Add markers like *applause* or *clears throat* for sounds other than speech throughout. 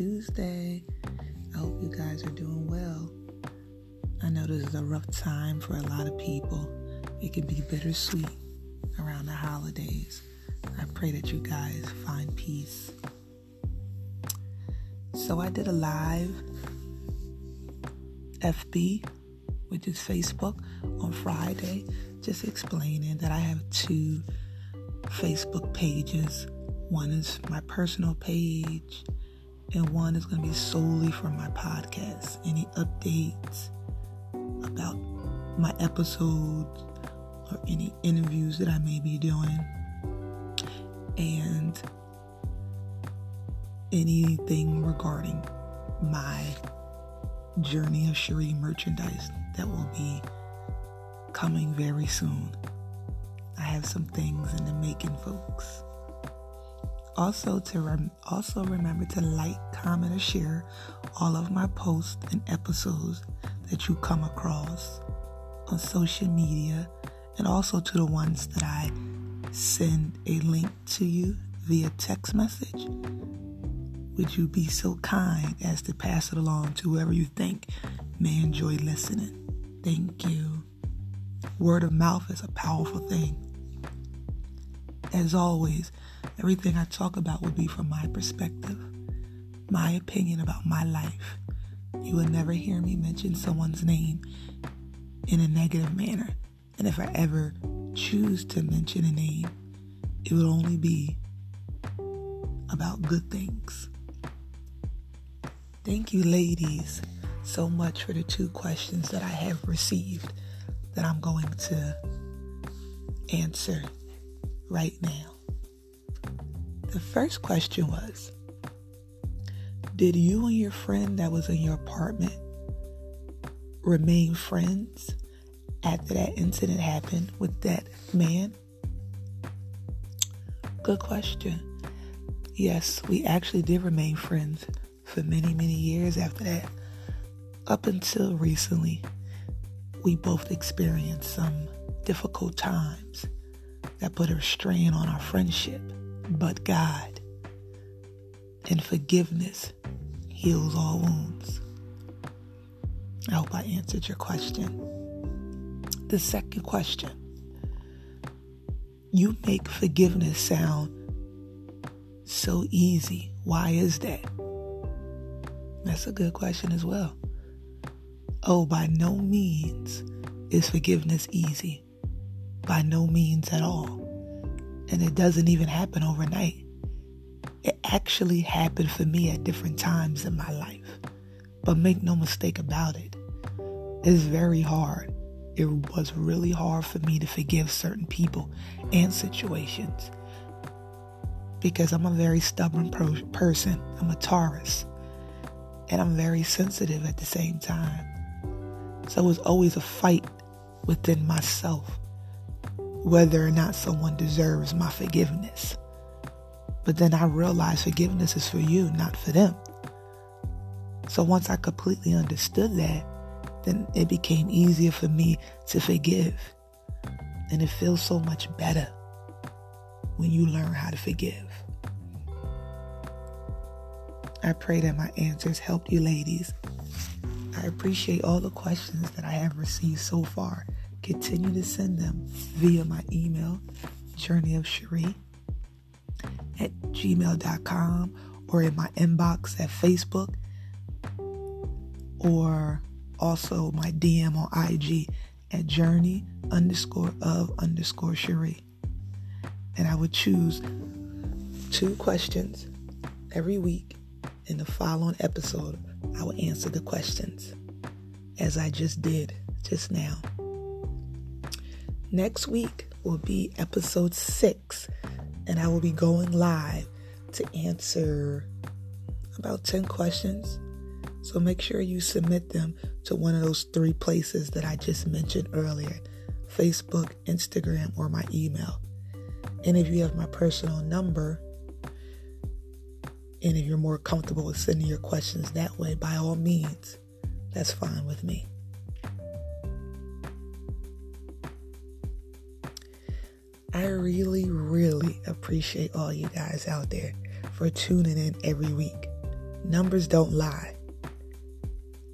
Tuesday. I hope you guys are doing well. I know this is a rough time for a lot of people. It can be bittersweet around the holidays. I pray that you guys find peace. So I did a live FB, which is Facebook, on Friday, just explaining that I have two Facebook pages. One is my personal page, and one is going to be solely for my podcast. Any updates about my episodes or any interviews that I may be doing, and anything regarding my journey of Cherie merchandise that will be coming very soon. I have some things in the making, folks. Also, to rem- also remember to like, comment, or share all of my posts and episodes that you come across on social media, and also to the ones that I send a link to you via text message. Would you be so kind as to pass it along to whoever you think may enjoy listening? Thank you. Word of mouth is a powerful thing. As always, everything I talk about will be from my perspective, my opinion about my life. You will never hear me mention someone's name in a negative manner. And if I ever choose to mention a name, it will only be about good things. Thank you, ladies, so much for the two questions that I have received that I'm going to answer right now. The first question was Did you and your friend that was in your apartment remain friends after that incident happened with that man? Good question. Yes, we actually did remain friends for many, many years after that. Up until recently, we both experienced some difficult times that put a strain on our friendship. But God and forgiveness heals all wounds. I hope I answered your question. The second question you make forgiveness sound so easy. Why is that? That's a good question as well. Oh, by no means is forgiveness easy. By no means at all. And it doesn't even happen overnight. It actually happened for me at different times in my life. But make no mistake about it, it's very hard. It was really hard for me to forgive certain people and situations because I'm a very stubborn pro- person. I'm a Taurus and I'm very sensitive at the same time. So it was always a fight within myself whether or not someone deserves my forgiveness. But then I realized forgiveness is for you, not for them. So once I completely understood that, then it became easier for me to forgive. And it feels so much better when you learn how to forgive. I pray that my answers helped you, ladies. I appreciate all the questions that I have received so far. Continue to send them via my email, journeyofcherie at gmail.com or in my inbox at Facebook or also my DM on IG at journey underscore of underscore Cherie. And I would choose two questions every week in the following episode, I will answer the questions as I just did just now. Next week will be episode six, and I will be going live to answer about 10 questions. So make sure you submit them to one of those three places that I just mentioned earlier Facebook, Instagram, or my email. And if you have my personal number, and if you're more comfortable with sending your questions that way, by all means, that's fine with me. I really, really appreciate all you guys out there for tuning in every week. Numbers don't lie.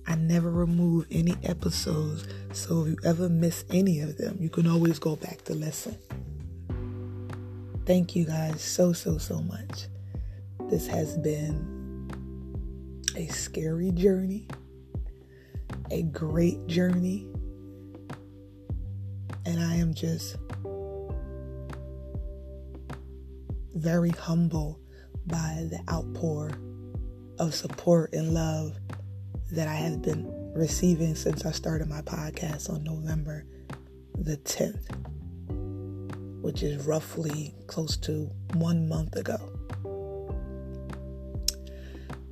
I never remove any episodes, so if you ever miss any of them, you can always go back to listen. Thank you guys so, so, so much. This has been a scary journey, a great journey, and I am just very humble by the outpour of support and love that I have been receiving since I started my podcast on November the 10th, which is roughly close to one month ago.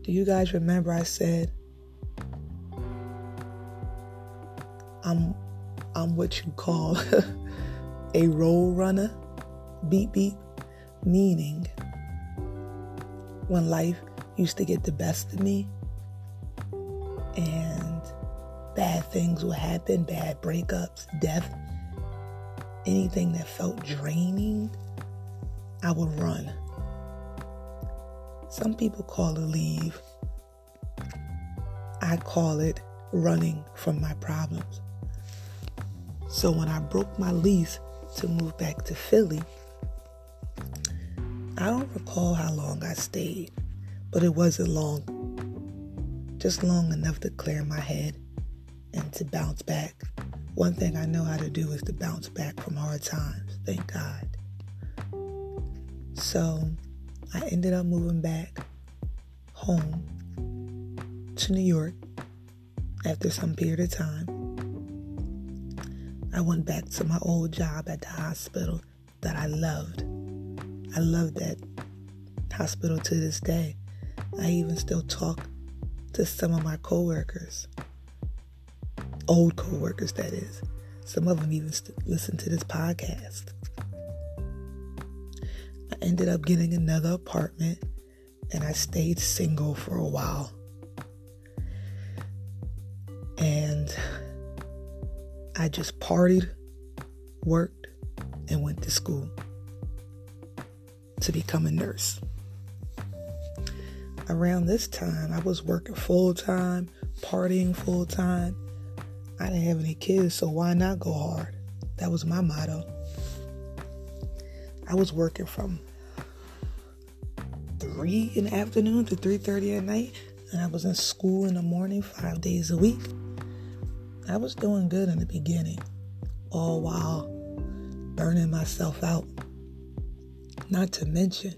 Do you guys remember I said I'm I'm what you call *laughs* a road runner? Beep beep meaning when life used to get the best of me and bad things would happen, bad breakups, death, anything that felt draining, I would run. Some people call it leave. I call it running from my problems. So when I broke my lease to move back to Philly, I don't recall how long I stayed, but it wasn't long just long enough to clear my head and to bounce back. One thing I know how to do is to bounce back from hard times, thank God. So I ended up moving back home to New York after some period of time. I went back to my old job at the hospital that I loved. I love that hospital to this day. I even still talk to some of my coworkers, old coworkers, that is. Some of them even st- listen to this podcast. I ended up getting another apartment and I stayed single for a while. And I just partied, worked, and went to school to become a nurse around this time, I was working full time, partying full time. I didn't have any kids, so why not go hard? That was my motto. I was working from three in the afternoon to three thirty at night, and I was in school in the morning five days a week. I was doing good in the beginning, all while burning myself out. Not to mention,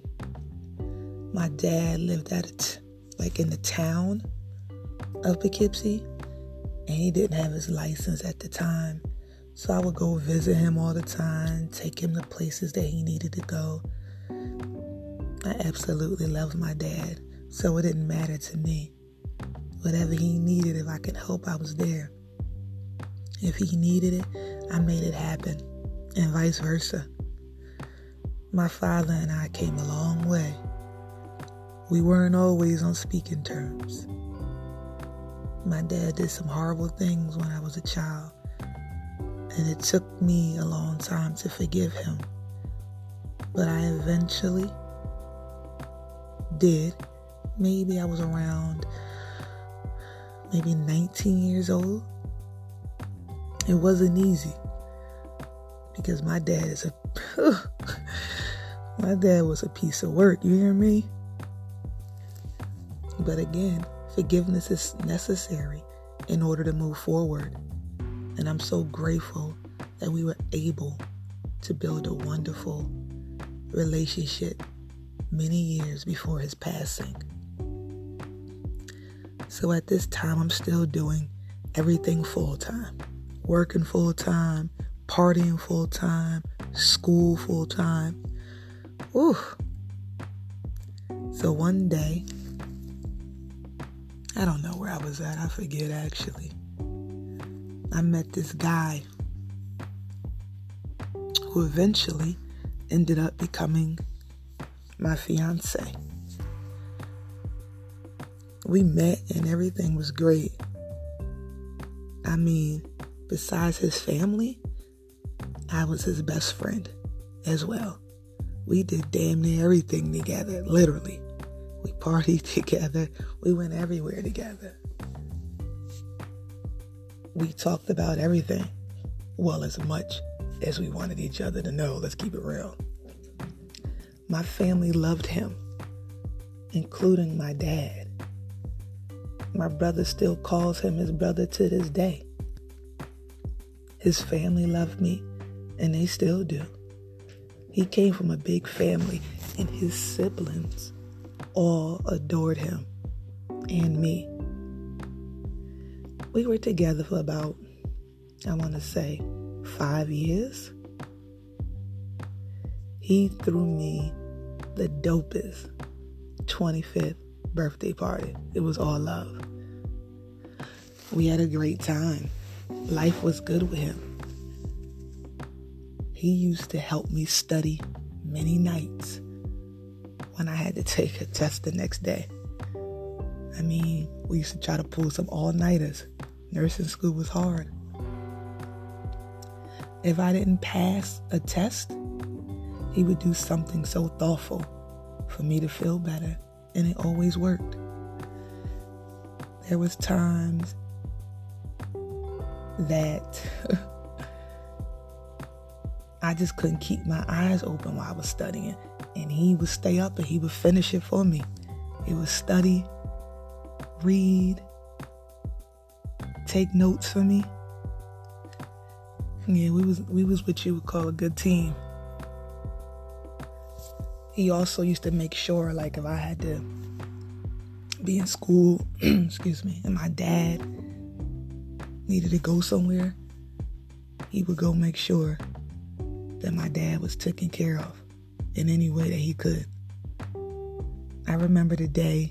my dad lived at it, like in the town of Poughkeepsie, and he didn't have his license at the time. So I would go visit him all the time, take him to places that he needed to go. I absolutely loved my dad, so it didn't matter to me. Whatever he needed, if I could help, I was there. If he needed it, I made it happen, and vice versa. My father and I came a long way. We weren't always on speaking terms. My dad did some horrible things when I was a child, and it took me a long time to forgive him. But I eventually did. Maybe I was around maybe 19 years old. It wasn't easy because my dad is a *sighs* my dad was a piece of work, you hear me? But again, forgiveness is necessary in order to move forward. And I'm so grateful that we were able to build a wonderful relationship many years before his passing. So at this time, I'm still doing everything full time working full time, partying full time, school full time. Ooh. So one day, I don't know where I was at. I forget actually. I met this guy who eventually ended up becoming my fiance. We met and everything was great. I mean, besides his family, I was his best friend as well. We did damn near everything together, literally. We partied *laughs* together. We went everywhere together. We talked about everything. Well, as much as we wanted each other to know. Let's keep it real. My family loved him, including my dad. My brother still calls him his brother to this day. His family loved me, and they still do. He came from a big family, and his siblings all adored him and me. We were together for about, I want to say, five years. He threw me the dopest 25th birthday party. It was all love. We had a great time. Life was good with him. He used to help me study many nights when I had to take a test the next day. I mean, we used to try to pull some all nighters. Nursing school was hard. If I didn't pass a test, he would do something so thoughtful for me to feel better, and it always worked. There was times that *laughs* I just couldn't keep my eyes open while I was studying. And he would stay up and he would finish it for me. He would study, read, take notes for me. Yeah, we was we was what you would call a good team. He also used to make sure like if I had to be in school, *clears throat* excuse me, and my dad needed to go somewhere, he would go make sure that my dad was taken care of in any way that he could. I remember the day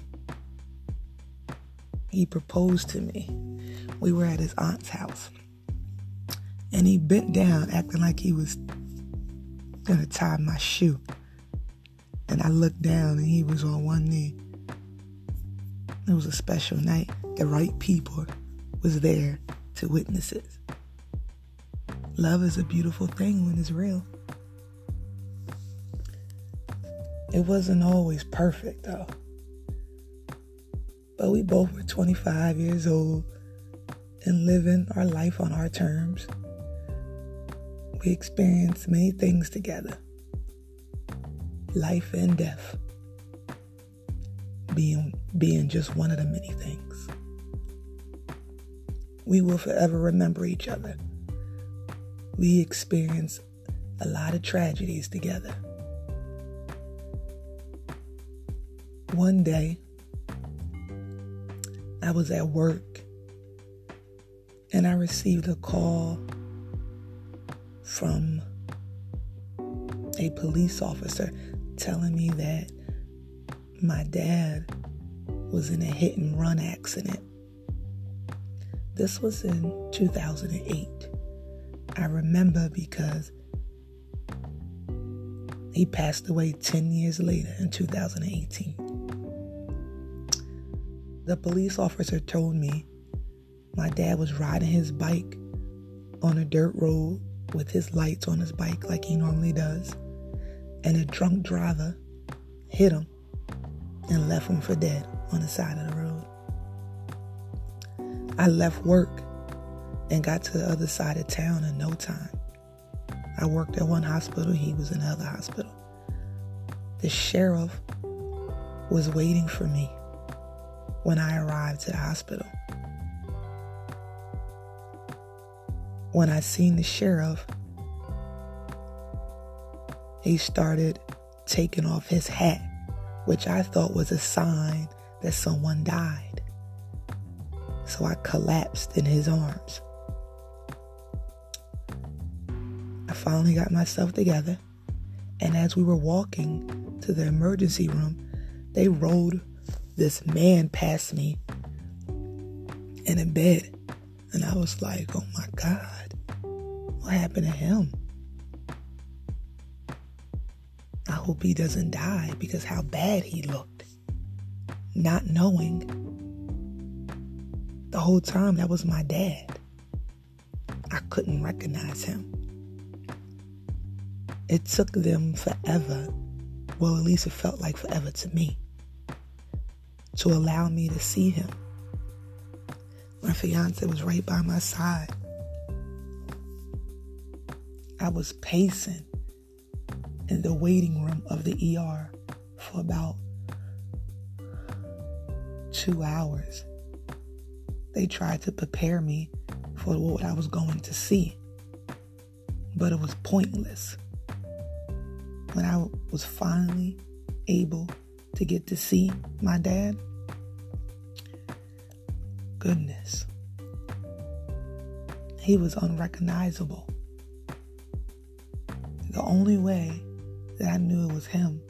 he proposed to me. We were at his aunt's house. And he bent down, acting like he was gonna tie my shoe. And I looked down and he was on one knee. It was a special night. The right people was there to witness it. Love is a beautiful thing when it's real. It wasn't always perfect though. But we both were 25 years old and living our life on our terms. We experienced many things together life and death being being just one of the many things. We will forever remember each other. We experienced a lot of tragedies together. One day, I was at work and I received a call from a police officer telling me that my dad was in a hit and run accident. This was in 2008. I remember because he passed away 10 years later in 2018. The police officer told me my dad was riding his bike on a dirt road with his lights on his bike like he normally does and a drunk driver hit him and left him for dead on the side of the road. I left work and got to the other side of town in no time. I worked at one hospital, he was in another hospital. The sheriff was waiting for me when I arrived to the hospital. When I seen the sheriff, he started taking off his hat, which I thought was a sign that someone died. So I collapsed in his arms. Finally got myself together, and as we were walking to the emergency room, they rolled this man past me in a bed. And I was like, oh my God, what happened to him? I hope he doesn't die because how bad he looked. Not knowing the whole time that was my dad. I couldn't recognize him. It took them forever. Well, at least it felt like forever to me. to allow me to see him. My fiance was right by my side. I was pacing in the waiting room of the ER for about two hours. They tried to prepare me for what I was going to see, but it was pointless. When I was finally able to get to see my dad, goodness, he was unrecognizable. The only way that I knew it was him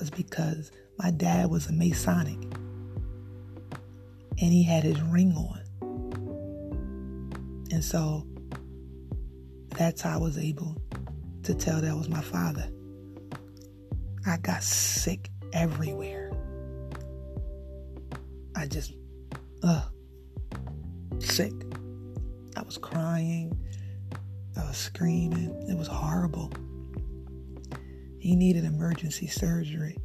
was because my dad was a Masonic and he had his ring on. And so that's how I was able to tell that was my father. I got sick everywhere. I just, uh, sick. I was crying. I was screaming. It was horrible. He needed emergency surgery,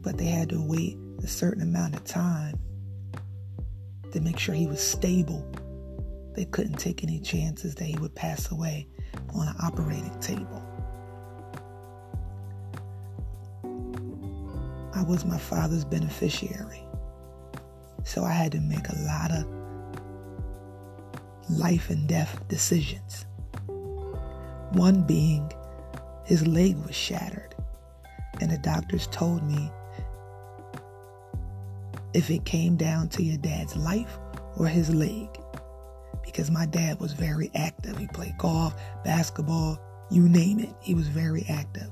but they had to wait a certain amount of time to make sure he was stable. They couldn't take any chances that he would pass away on an operating table. I was my father's beneficiary. So I had to make a lot of life and death decisions. One being his leg was shattered, and the doctors told me if it came down to your dad's life or his leg. Because my dad was very active. He played golf, basketball, you name it. He was very active.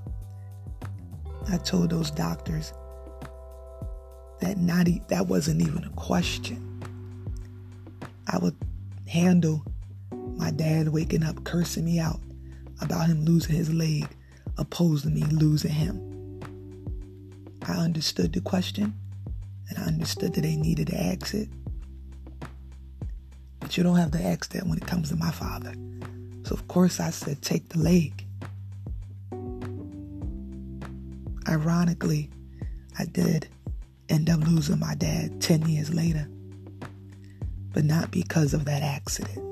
I told those doctors that not that wasn't even a question. I would handle my dad waking up cursing me out about him losing his leg opposed to me losing him. I understood the question and I understood that they needed to ask it. But you don't have to ask that when it comes to my father. So, of course, I said, take the leg. Ironically, I did end up losing my dad 10 years later, but not because of that accident.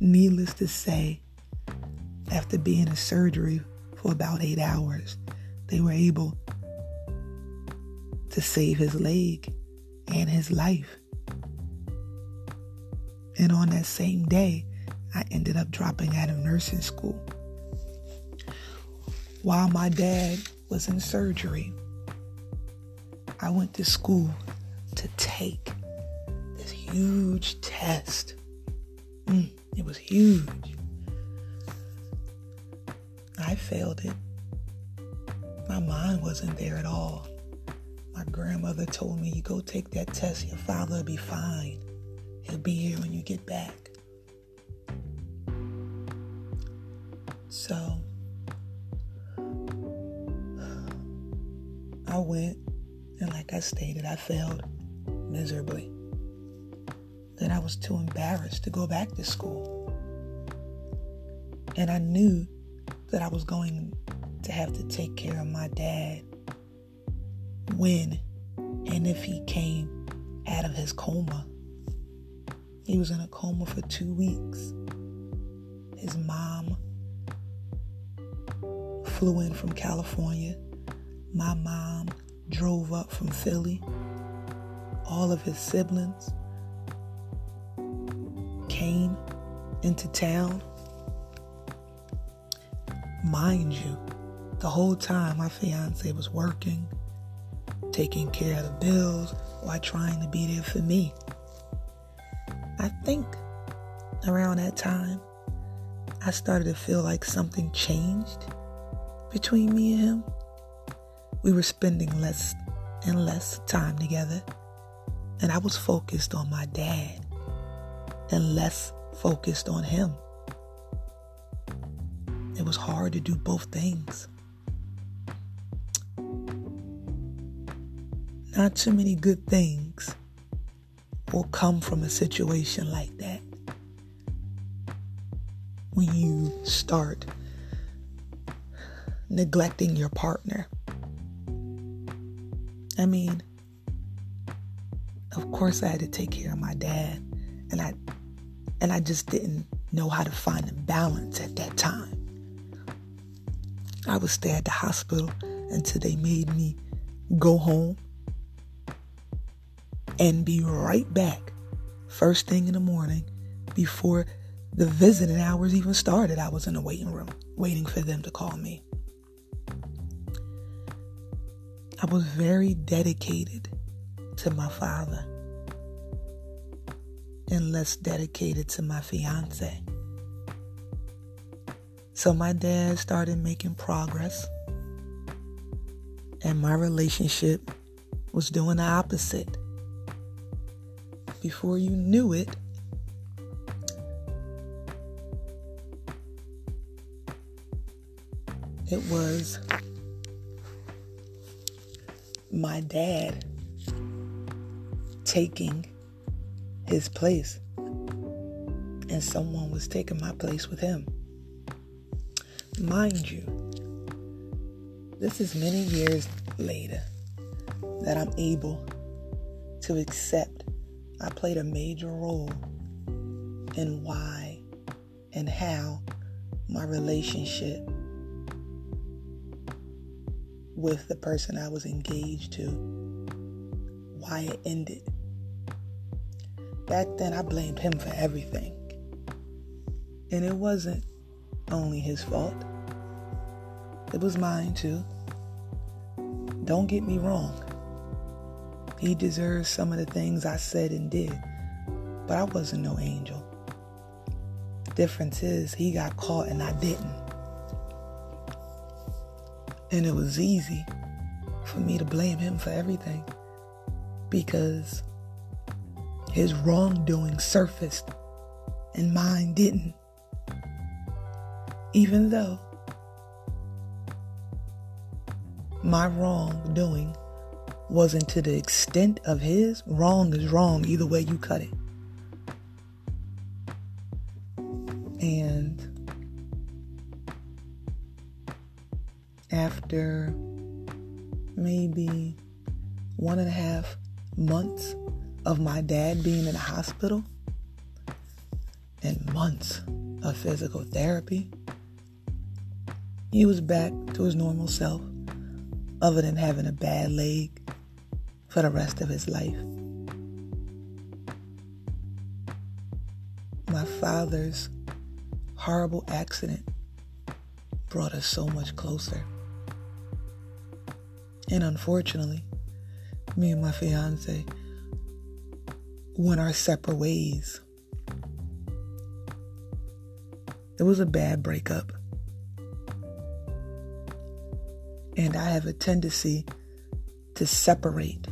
Needless to say, after being in surgery for about eight hours, they were able to save his leg and his life. And on that same day, I ended up dropping out of nursing school. While my dad was in surgery, I went to school to take this huge test. Mm, it was huge. I failed it. My mind wasn't there at all. My grandmother told me, You go take that test, your father will be fine. He'll be here when you get back. So I went, and like I stated, I failed miserably. Then I was too embarrassed to go back to school. And I knew that I was going to have to take care of my dad when and if he came out of his coma. He was in a coma for two weeks. His mom flew in from California. My mom drove up from Philly. All of his siblings came into town. Mind you, the whole time my fiance was working taking care of the bills while trying to be there for me. I think around that time, I started to feel like something changed between me and him. We were spending less and less time together, and I was focused on my dad and less focused on him. It was hard to do both things. Not too many good things will come from a situation like that. When you start neglecting your partner I mean, of course I had to take care of my dad and I and I just didn't know how to find a balance at that time. I would stay at the hospital until they made me go home and be right back first thing in the morning before the visiting hours even started. I was in the waiting room waiting for them to call me. I was very dedicated to my father and less dedicated to my fiance. So my dad started making progress, and my relationship was doing the opposite. Before you knew it, it was my dad taking his place, and someone was taking my place with him. Mind you, this is many years later that I'm able to accept I played a major role in why and how my relationship with the person I was engaged to, why it ended. Back then, I blamed him for everything. And it wasn't only his fault, it was mine too. Don't get me wrong. He deserves some of the things I said and did, but I wasn't no angel. Difference is, he got caught and I didn't. And it was easy for me to blame him for everything because his wrongdoing surfaced and mine didn't. Even though my wrongdoing wasn't to the extent of his, wrong is wrong, either way you cut it. After maybe one and a half months of my dad being in the hospital and months of physical therapy, he was back to his normal self, other than having a bad leg for the rest of his life. My father's horrible accident brought us so much closer. And unfortunately, me and my fiance went our separate ways. It was a bad breakup. And I have a tendency to separate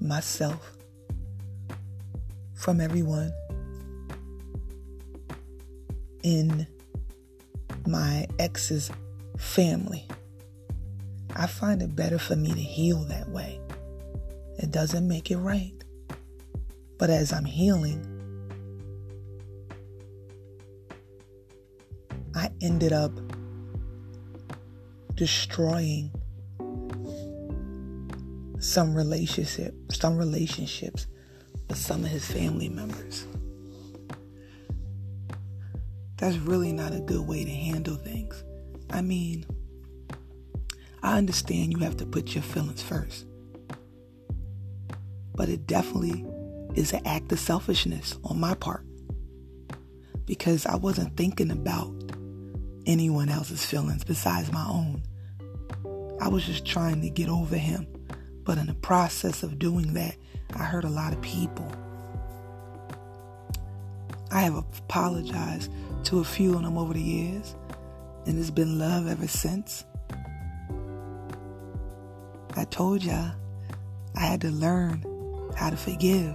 myself from everyone in my ex's family. I find it better for me to heal that way. It doesn't make it right. But as I'm healing, I ended up destroying some relationship, some relationships with some of his family members. That's really not a good way to handle things. I mean, I understand you have to put your feelings first. But it definitely is an act of selfishness on my part because I wasn't thinking about anyone else's feelings besides my own. I was just trying to get over him. But in the process of doing that, I hurt a lot of people. I have apologized to a few of them over the years, and it's been love ever since. I told y'all I had to learn how to forgive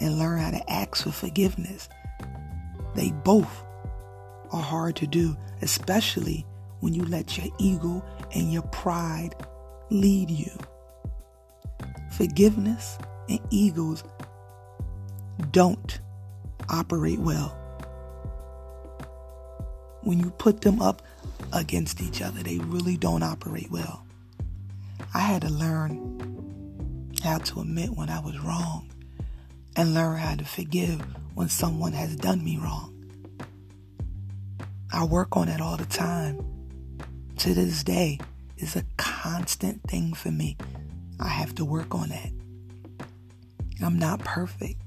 and learn how to ask for forgiveness. They both are hard to do, especially when you let your ego and your pride lead you. Forgiveness and egos don't operate well. When you put them up against each other, they really don't operate well. I had to learn how to admit when I was wrong and learn how to forgive when someone has done me wrong. I work on it all the time. To this day, it's a constant thing for me. I have to work on that. I'm not perfect.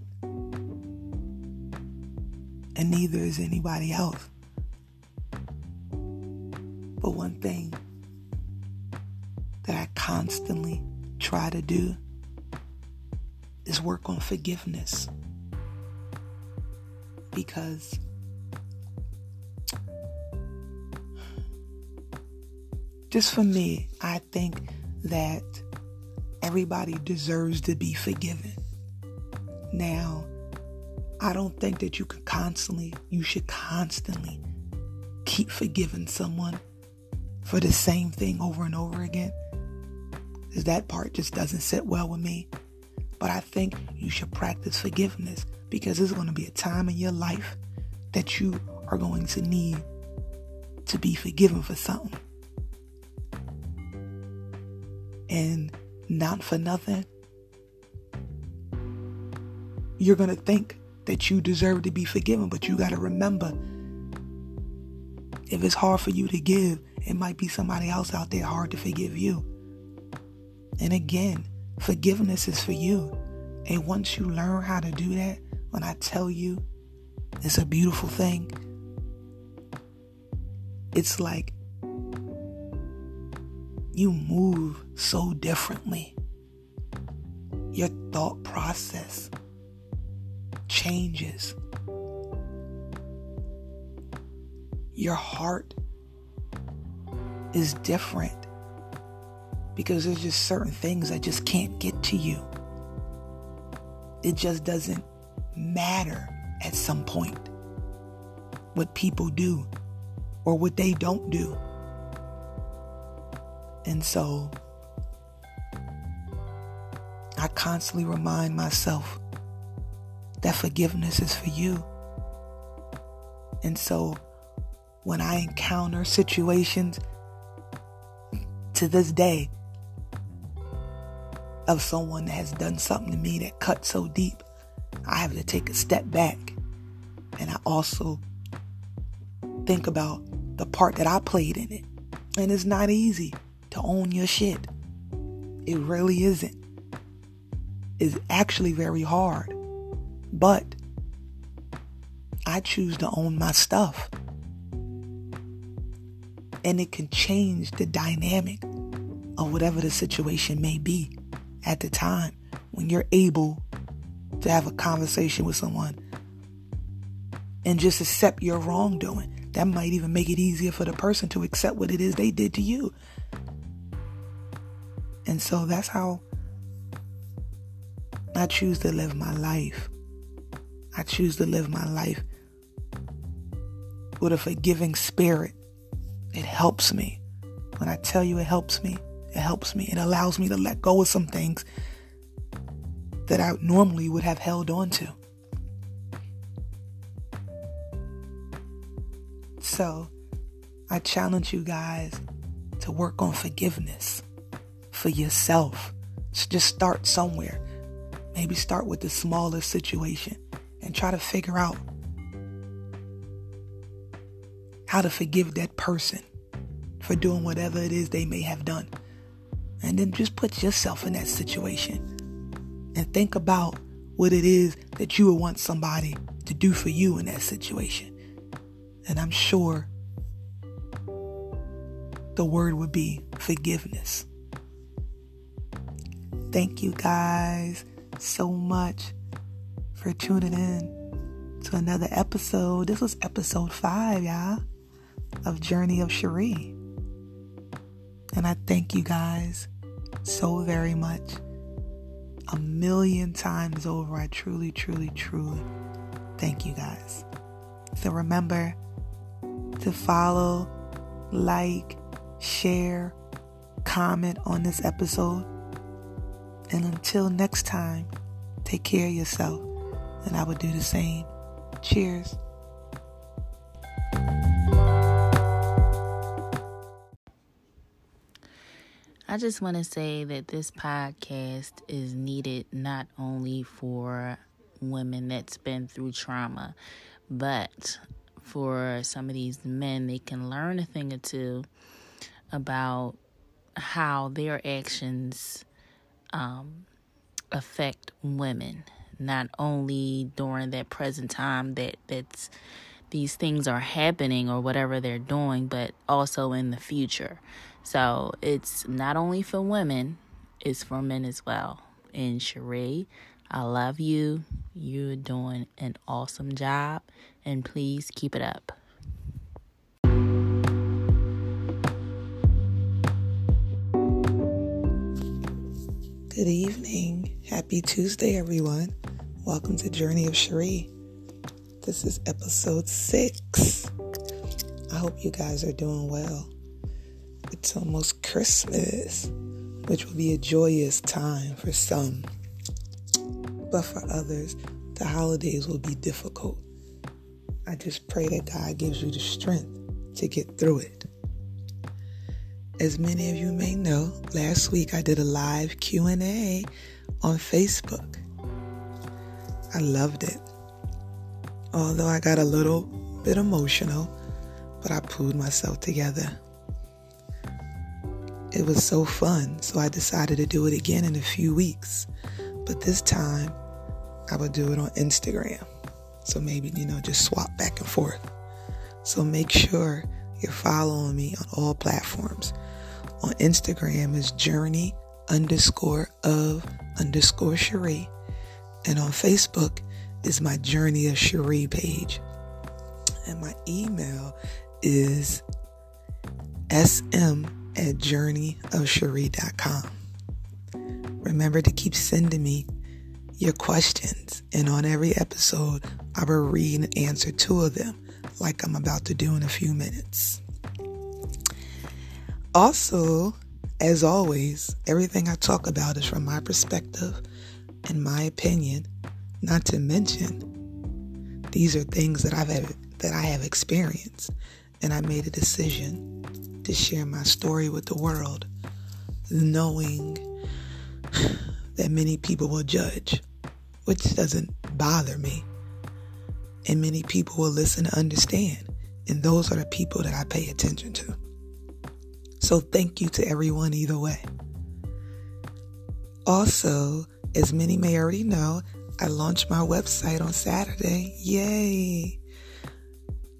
And neither is anybody else. But one thing constantly try to do is work on forgiveness. Because just for me, I think that everybody deserves to be forgiven. Now, I don't think that you can constantly, you should constantly keep forgiving someone for the same thing over and over again. Because that part just doesn't sit well with me. But I think you should practice forgiveness because there's going to be a time in your life that you are going to need to be forgiven for something. And not for nothing, you're going to think that you deserve to be forgiven, but you got to remember if it's hard for you to give, it might be somebody else out there hard to forgive you. And again, forgiveness is for you. And once you learn how to do that, when I tell you it's a beautiful thing, it's like you move so differently. Your thought process changes. Your heart is different because there's just certain things that just can't get to you. It just doesn't matter at some point what people do or what they don't do. And so I constantly remind myself that forgiveness is for you. And so when I encounter situations to this day of someone that has done something to me that cut so deep, I have to take a step back. And I also think about the part that I played in it. And it's not easy to own your shit. It really isn't. It's actually very hard. But I choose to own my stuff. And it can change the dynamic of whatever the situation may be at the time when you're able to have a conversation with someone and just accept your wrongdoing. That might even make it easier for the person to accept what it is they did to you. And so that's how I choose to live my life. I choose to live my life with a forgiving spirit. It helps me. When I tell you it helps me, it helps me. It allows me to let go of some things that I normally would have held on to. So, I challenge you guys to work on forgiveness for yourself. Just start somewhere. Maybe start with the smallest situation and try to figure out how to forgive that person for doing whatever it is they may have done. And then just put yourself in that situation and think about what it is that you would want somebody to do for you in that situation. And I'm sure the word would be forgiveness. Thank you guys so much for tuning in to another episode. This was episode five, y'all, of Journey of Cherie. And I thank you guys so very much. A million times over. I truly, truly, truly thank you guys. So remember to follow, like, share, comment on this episode and until next time, take care of yourself, and I will do the same. Cheers. I just want to say that this podcast is needed not only for women that's been through trauma, but for some of these men, they can learn a thing or two about how their actions um, affect women, not only during that present time that that's these things are happening or whatever they're doing, but also in the future. So it's not only for women, it's for men as well. And Cherie, I love you. You're doing an awesome job, and please keep it up. Good evening. Happy Tuesday, everyone. Welcome to Journey of Cherie. This is episode six. I hope you guys are doing well. It's almost Christmas, which will be a joyous time for some. But for others, the holidays will be difficult. I just pray that God gives you the strength to get through it. As many of you may know, last week I did a live Q&A on Facebook. I loved it. Although I got a little bit emotional, but I pulled myself together. It was so fun, so I decided to do it again in a few weeks. But this time, I would do it on Instagram. So maybe, you know, just swap back and forth. So make sure you're following me on all platforms. On Instagram is journey underscore of underscore Cherie. And on Facebook is my Journey of Cherie page. And my email is sm at journeyofcherie.com. Remember to keep sending me your questions. And on every episode, I will read and answer two of them, like I'm about to do in a few minutes. Also, as always, everything I talk about is from my perspective and my opinion, not to mention these are things that I've that I have experienced and I made a decision to share my story with the world knowing that many people will judge, which doesn't bother me. And many people will listen and understand. And those are the people that I pay attention to. So thank you to everyone either way. Also, as many may already know, I launched my website on Saturday. Yay!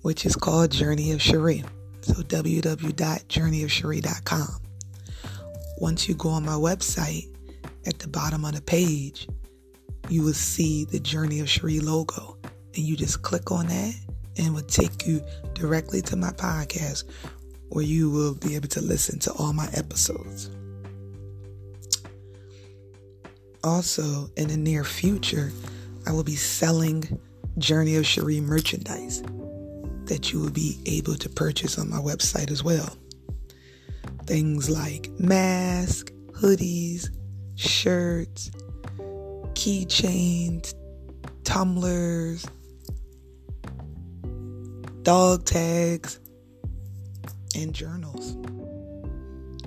Which is called Journey of Cherie. So www.journeyofcherie.com. Once you go on my website, at the bottom of the page, you will see the Journey of Cherie logo. And you just click on that and it will take you directly to my podcast where you will be able to listen to all my episodes. Also, in the near future, I will be selling Journey of Cherie merchandise that you will be able to purchase on my website as well. Things like masks, hoodies, shirts, keychains, tumblers, dog tags, and journals.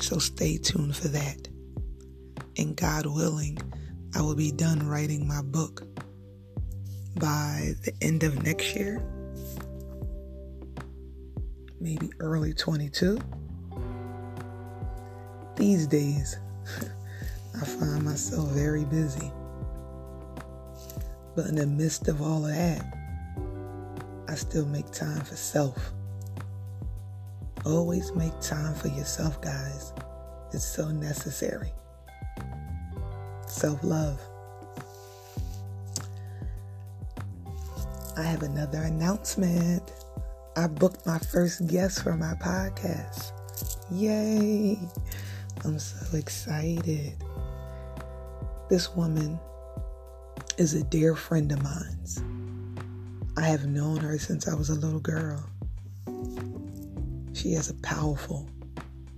So stay tuned for that. And God willing, I will be done writing my book by the end of next year, maybe early 22. These days, *laughs* I find myself very busy. But in the midst of all of that, I still make time for self. Always make time for yourself, guys. It's so necessary. Self love. I have another announcement. I booked my first guest for my podcast. Yay! I'm so excited. This woman is a dear friend of mine's. I have known her since I was a little girl. She has a powerful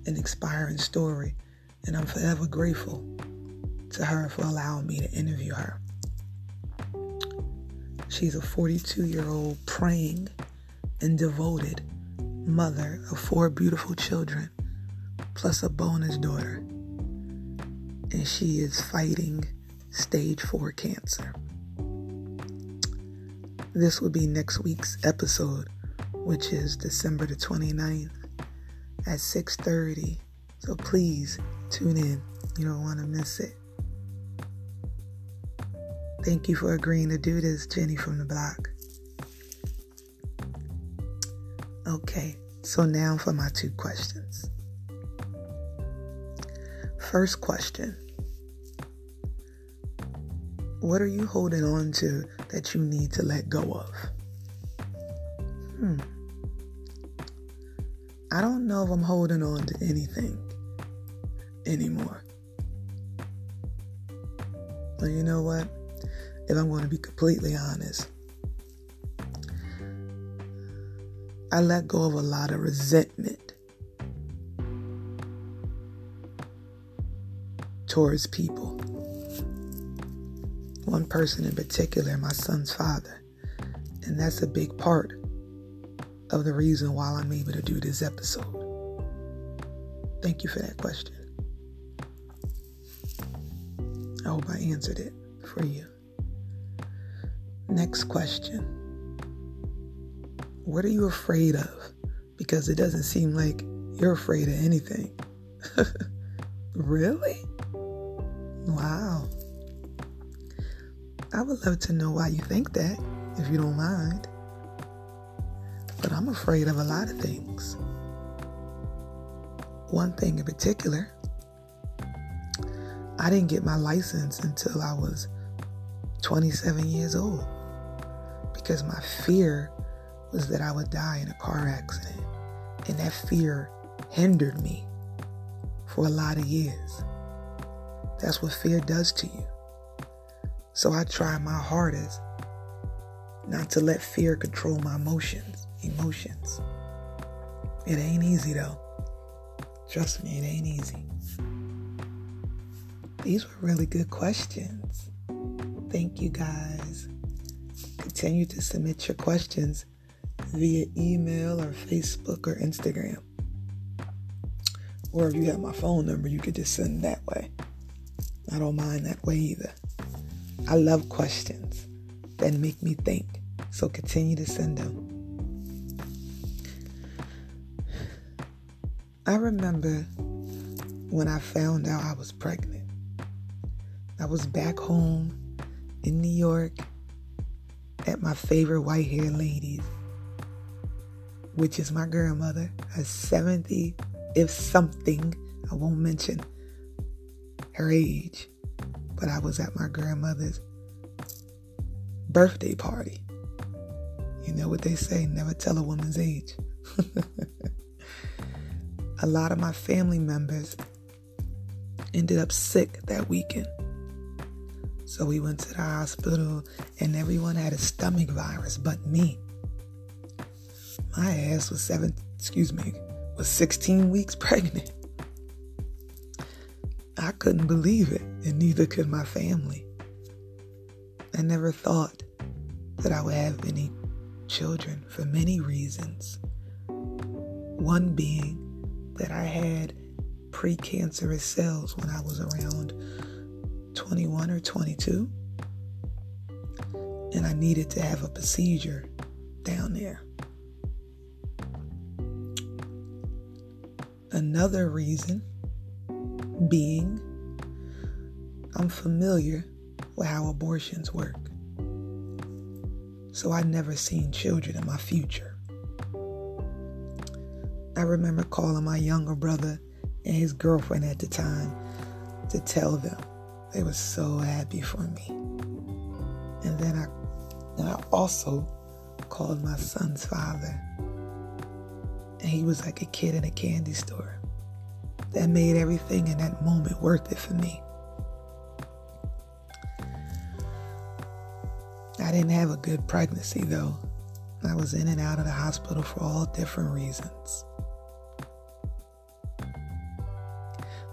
and inspiring story, and I'm forever grateful to her for allowing me to interview her. She's a 42 year old praying and devoted mother of four beautiful children, plus a bonus daughter and she is fighting stage 4 cancer. This will be next week's episode, which is December the 29th at 6:30. So please tune in. You don't want to miss it. Thank you for agreeing to do this, Jenny from the block. Okay, so now for my two questions. First question What are you holding on to that you need to let go of? Hmm. I don't know if I'm holding on to anything anymore. But you know what? If I'm going to be completely honest, I let go of a lot of resentment towards people. One person in particular, my son's father. And that's a big part of the reason why I'm able to do this episode. Thank you for that question. I hope I answered it for you. Next question What are you afraid of? Because it doesn't seem like you're afraid of anything. *laughs* really? Wow. I would love to know why you think that, if you don't mind. But I'm afraid of a lot of things. One thing in particular, I didn't get my license until I was 27 years old because my fear was that I would die in a car accident. And that fear hindered me for a lot of years. That's what fear does to you. So I try my hardest not to let fear control my emotions. Emotions. It ain't easy though. Trust me, it ain't easy. These were really good questions. Thank you guys. Continue to submit your questions via email or Facebook or Instagram. Or if you have my phone number, you could just send that way. I don't mind that way either. I love questions that make me think. So continue to send them. I remember when I found out I was pregnant. I was back home in New York at my favorite white haired ladies, which is my grandmother, a 70, if something, I won't mention her age, but I was at my grandmother's birthday party. You know what they say, never tell a woman's age. *laughs* a lot of my family members ended up sick that weekend. So we went to the hospital and everyone had a stomach virus but me. My ass was seven, excuse me, was 16 weeks *laughs* pregnant. I couldn't believe it, and neither could my family. I never thought that I would have any children for many reasons. One being that I had precancerous cells when I was around 21 or 22. And I needed to have a procedure down there. Another reason being I'm familiar with how abortions work. So I never seen children in my future. I remember calling my younger brother and his girlfriend at the time to tell them they were so happy for me. And then I, and I also called my son's father. And he was like a kid in a candy store. That made everything in that moment worth it for me. I didn't have a good pregnancy though. I was in and out of the hospital for all different reasons.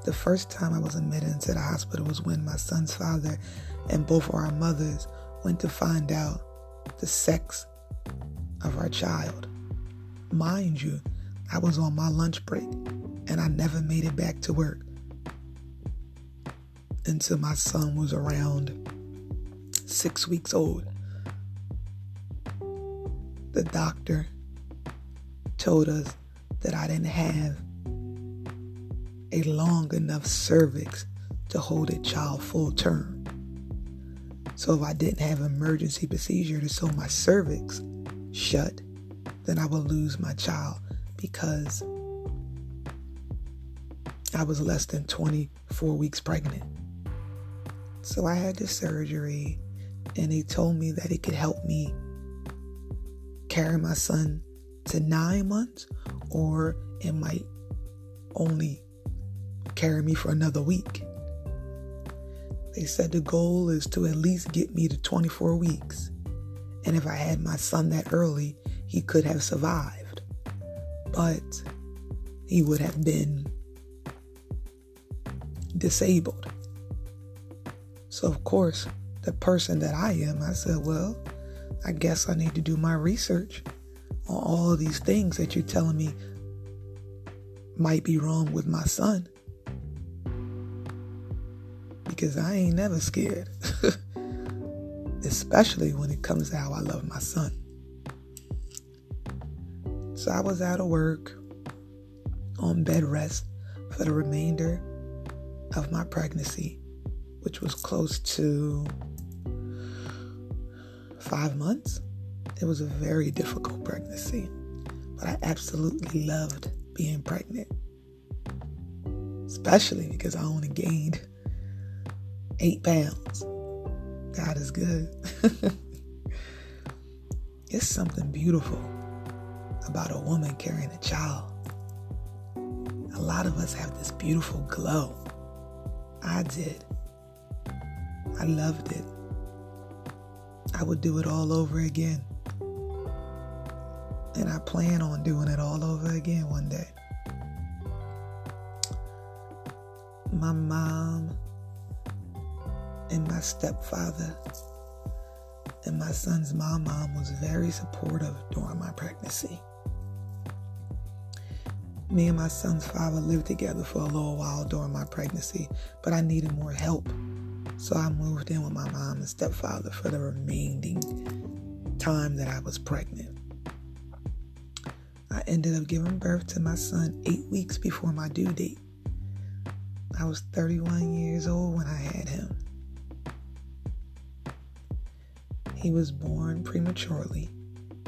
The first time I was admitted into the hospital was when my son's father and both of our mothers went to find out the sex of our child. Mind you, I was on my lunch break and I never made it back to work. until my son was around six weeks old. The doctor told us that I didn't have a long enough cervix to hold a child full term. So if I didn't have emergency procedure to sew my cervix shut, then I would lose my child because I was less than 24 weeks pregnant. So I had the surgery, and they told me that it could help me carry my son to nine months, or it might only carry me for another week. They said the goal is to at least get me to 24 weeks. And if I had my son that early, he could have survived. But he would have been disabled. So, of course, the person that I am, I said, well, I guess I need to do my research on all of these things that you're telling me might be wrong with my son. Because I ain't never scared, *laughs* especially when it comes to how I love my son. So I was out of work on bed rest for the remainder of my pregnancy, which was close to five months. It was a very difficult pregnancy, but I absolutely loved being pregnant, especially because I only gained eight pounds. God is good. *laughs* it's something beautiful about a woman carrying a child. A lot of us have this beautiful glow I did. I loved it. I would do it all over again. And I plan on doing it all over again one day. My mom and my stepfather and my son's mom mom was very supportive during my pregnancy me and my son's father lived together for a little while during my pregnancy, but I needed more help. So I moved in with my mom and stepfather for the remaining time that I was pregnant. I ended up giving birth to my son eight weeks before my due date. I was 31 years old when I had him. He was born prematurely.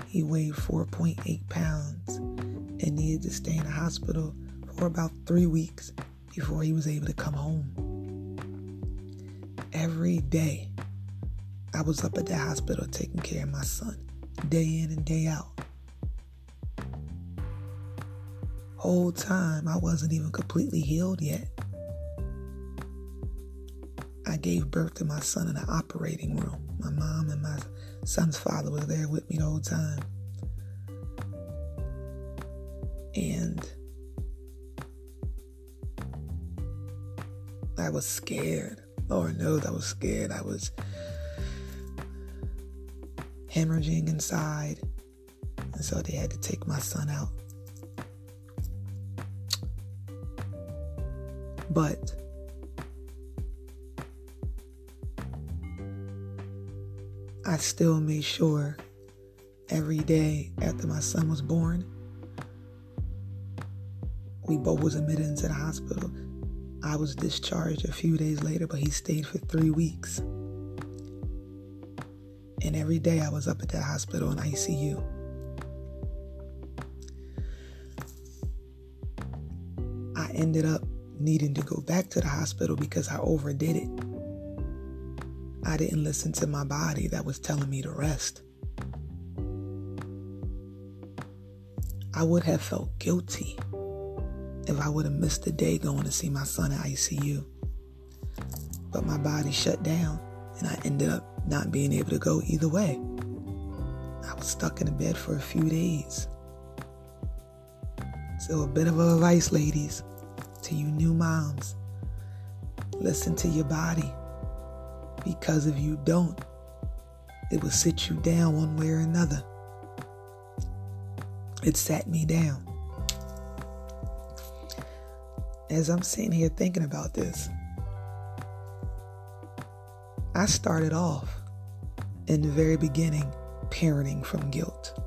He weighed 4.8 pounds and needed to stay in the hospital for about three weeks before he was able to come home. Every day, I was up at the hospital taking care of my son, day in and day out. Whole time, I wasn't even completely healed yet. I gave birth to my son in the operating room. My mom and my son's father was there with me the whole time. And I was scared. Lord knows I was scared. I was hemorrhaging inside. And so they had to take my son out. But I still made sure every day after my son was born we both was admitted into the hospital. I was discharged a few days later, but he stayed for three weeks. And every day I was up at that hospital in ICU. I ended up needing to go back to the hospital because I overdid it. I didn't listen to my body that was telling me to rest. I would have felt guilty if I would have missed the day going to see my son in ICU. But my body shut down and I ended up not being able to go either way. I was stuck in the bed for a few days. So, a bit of advice, ladies, to you new moms listen to your body because if you don't, it will sit you down one way or another. It sat me down as I'm sitting here thinking about this, I started off in the very beginning parenting from guilt.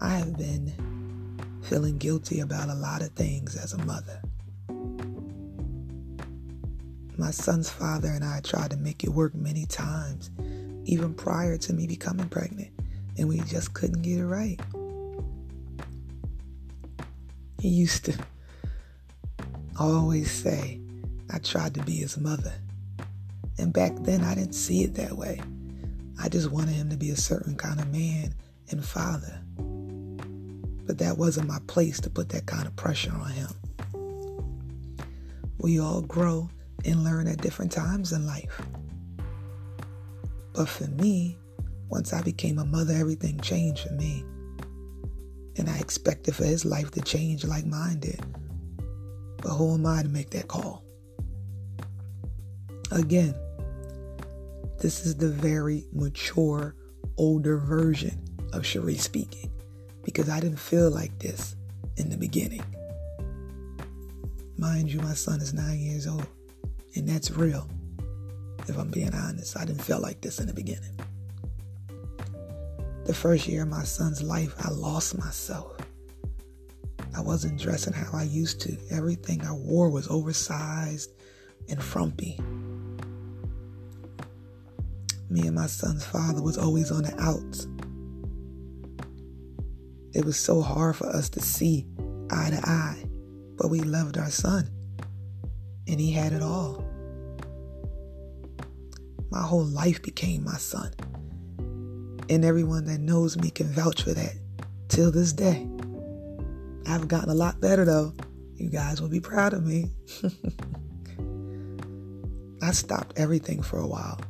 I have been feeling guilty about a lot of things as a mother. My son's father and I tried to make it work many times, even prior to me becoming pregnant, and we just couldn't get it right. He used to always say, I tried to be his mother. And back then, I didn't see it that way. I just wanted him to be a certain kind of man and father. But that wasn't my place to put that kind of pressure on him. We all grow and learn at different times in life. But for me, once I became a mother, everything changed for me. And I expected for his life to change like mine did. But who am I to make that call? Again, this is the very mature, older version of Cherie speaking because I didn't feel like this in the beginning. Mind you, my son is nine years old, and that's real. If I'm being honest, I didn't feel like this in the beginning. The first year of my son's life, I lost myself. I wasn't dressing how I used to. Everything I wore was oversized and frumpy. Me and my son's father was always on the outs. It was so hard for us to see eye to eye, but we loved our son, and he had it all. My whole life became my son, and everyone that knows me can vouch for that till this day. I've gotten a lot better though. You guys will be proud of me. *laughs* I stopped everything for a while.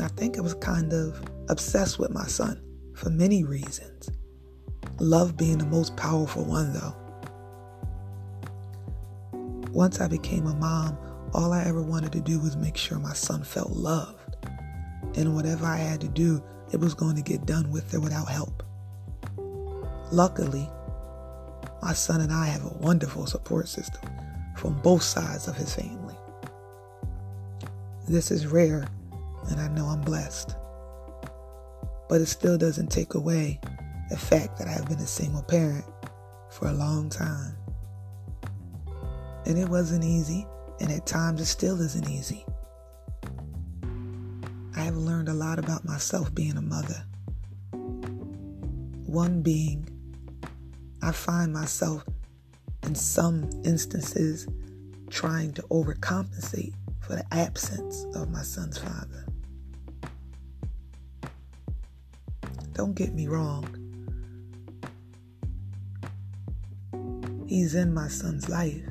I think I was kind of obsessed with my son for many reasons. Love being the most powerful one, though. Once I became a mom, all I ever wanted to do was make sure my son felt loved. And whatever I had to do, it was going to get done with or without help. Luckily, my son and I have a wonderful support system from both sides of his family. This is rare and I know I'm blessed. But it still doesn't take away the fact that I've been a single parent for a long time. And it wasn't easy, and at times it still isn't easy. I have learned a lot about myself being a mother. One being, I find myself in some instances trying to overcompensate for the absence of my son's father. Don't get me wrong. He's in my son's life.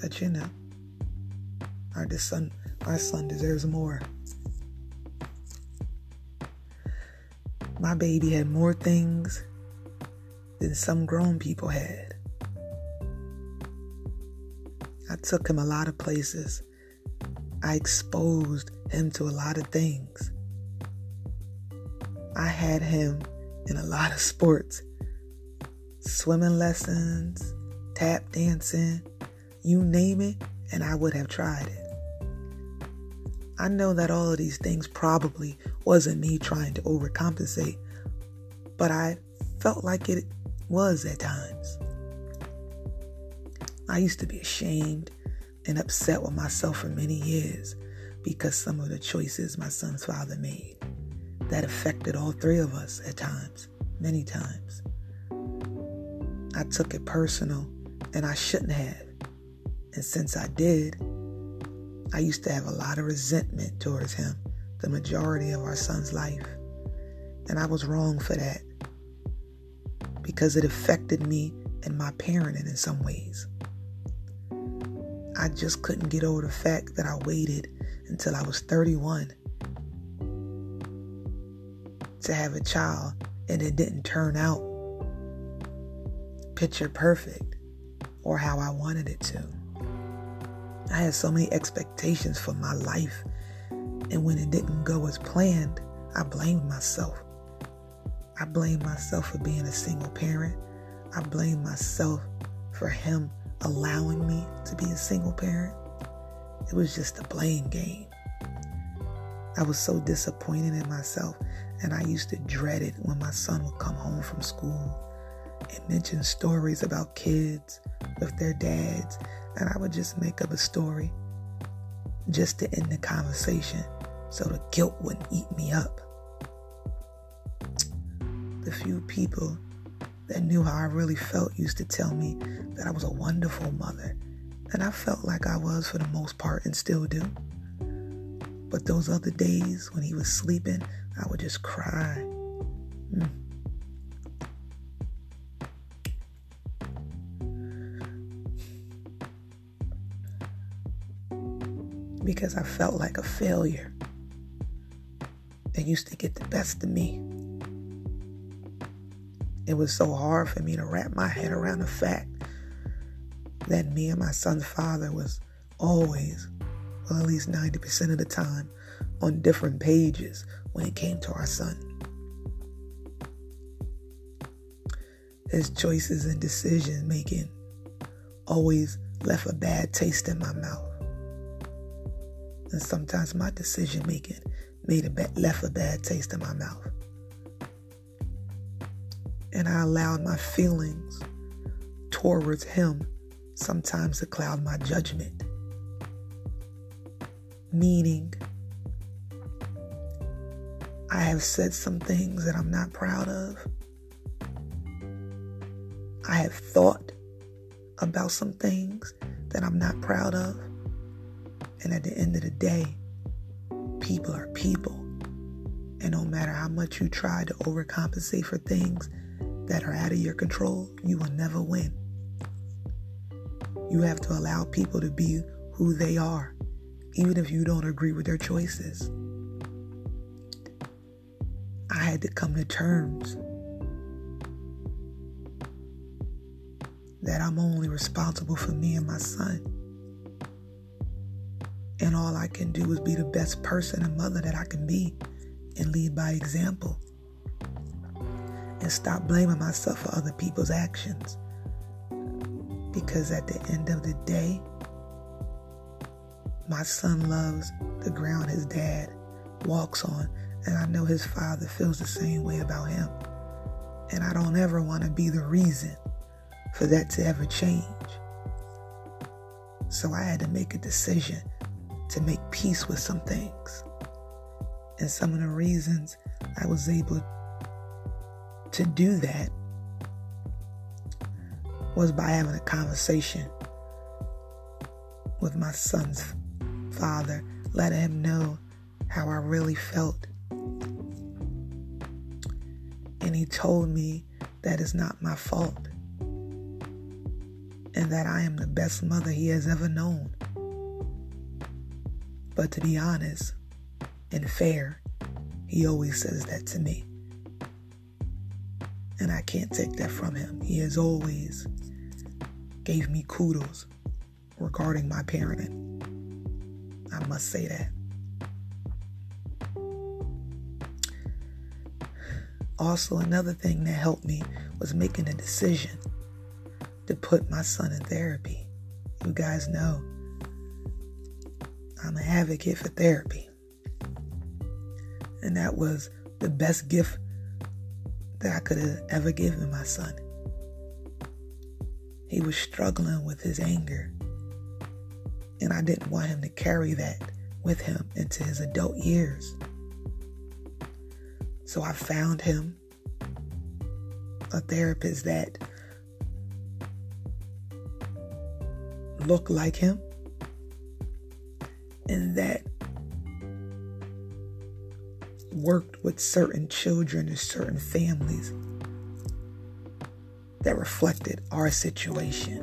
But you know, our son, our son deserves more. My baby had more things than some grown people had. I took him a lot of places I exposed him to a lot of things. I had him in a lot of sports swimming lessons, tap dancing, you name it, and I would have tried it. I know that all of these things probably wasn't me trying to overcompensate, but I felt like it was at times. I used to be ashamed and upset with myself for many years because some of the choices my son's father made that affected all three of us at times, many times. I took it personal and I shouldn't have. And since I did, I used to have a lot of resentment towards him the majority of our son's life. And I was wrong for that because it affected me and my parenting in some ways. I just couldn't get over the fact that I waited until I was 31 to have a child and it didn't turn out picture perfect or how I wanted it to. I had so many expectations for my life, and when it didn't go as planned, I blamed myself. I blamed myself for being a single parent. I blamed myself for him allowing me to be a single parent. It was just a blame game. I was so disappointed in myself, and I used to dread it when my son would come home from school and mention stories about kids with their dads, and I would just make up a story just to end the conversation so the guilt wouldn't eat me up. The few people that knew how I really felt used to tell me that I was a wonderful mother, and I felt like I was for the most part and still do. But those other days when he was sleeping, I would just cry. Mm. Because I felt like a failure. It used to get the best of me. It was so hard for me to wrap my head around the fact that me and my son's father was always, well, at least 90% of the time, on different pages when it came to our son. His choices and decision making always left a bad taste in my mouth. And sometimes my decision making made a bad, left a bad taste in my mouth and I allowed my feelings towards him sometimes to cloud my judgment. Meaning, I have said some things that I'm not proud of. I have thought about some things that I'm not proud of. And at the end of the day, people are people. And no matter how much you try to overcompensate for things that are out of your control, you will never win. You have to allow people to be who they are, even if you don't agree with their choices. I had to come to terms that I'm only responsible for me and my son. And all I can do is be the best person and mother that I can be and lead by example and stop blaming myself for other people's actions. Because at the end of the day, my son loves the ground his dad walks on, and I know his father feels the same way about him. And I don't ever want to be the reason for that to ever change. So I had to make a decision to make peace with some things. And some of the reasons I was able to do that was by having a conversation with my son's father, letting him know how I really felt. And he told me that it's not my fault and that I am the best mother he has ever known. But to be honest and fair, he always says that to me. And I can't take that from him. He has always gave me kudos regarding my parenting. I must say that. Also, another thing that helped me was making a decision to put my son in therapy. You guys know I'm an advocate for therapy. And that was the best gift that I could have ever given my son. He was struggling with his anger, and I didn't want him to carry that with him into his adult years. So I found him a therapist that looked like him and that worked with certain children and certain families that reflected our situation.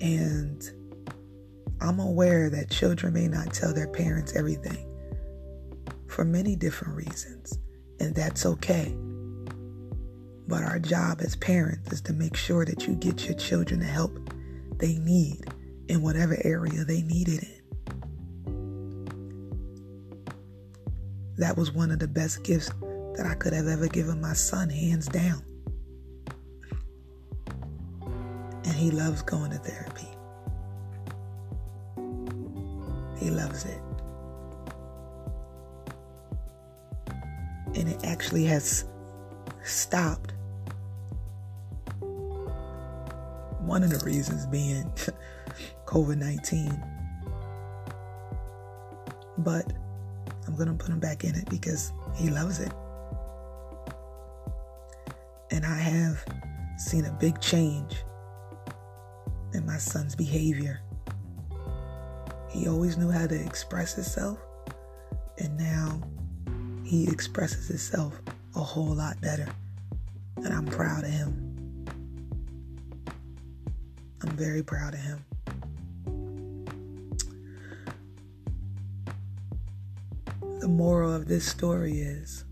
And I'm aware that children may not tell their parents everything for many different reasons, and that's okay. But our job as parents is to make sure that you get your children the help they need in whatever area they needed it in. That was one of the best gifts that I could have ever given my son, hands down. And he loves going to therapy. He loves it. And it actually has stopped. One of the reasons being *laughs* COVID 19. But I'm going to put him back in it because he loves it. And I have seen a big change in my son's behavior. He always knew how to express himself, and now he expresses himself a whole lot better. And I'm proud of him. I'm very proud of him. The moral of this story is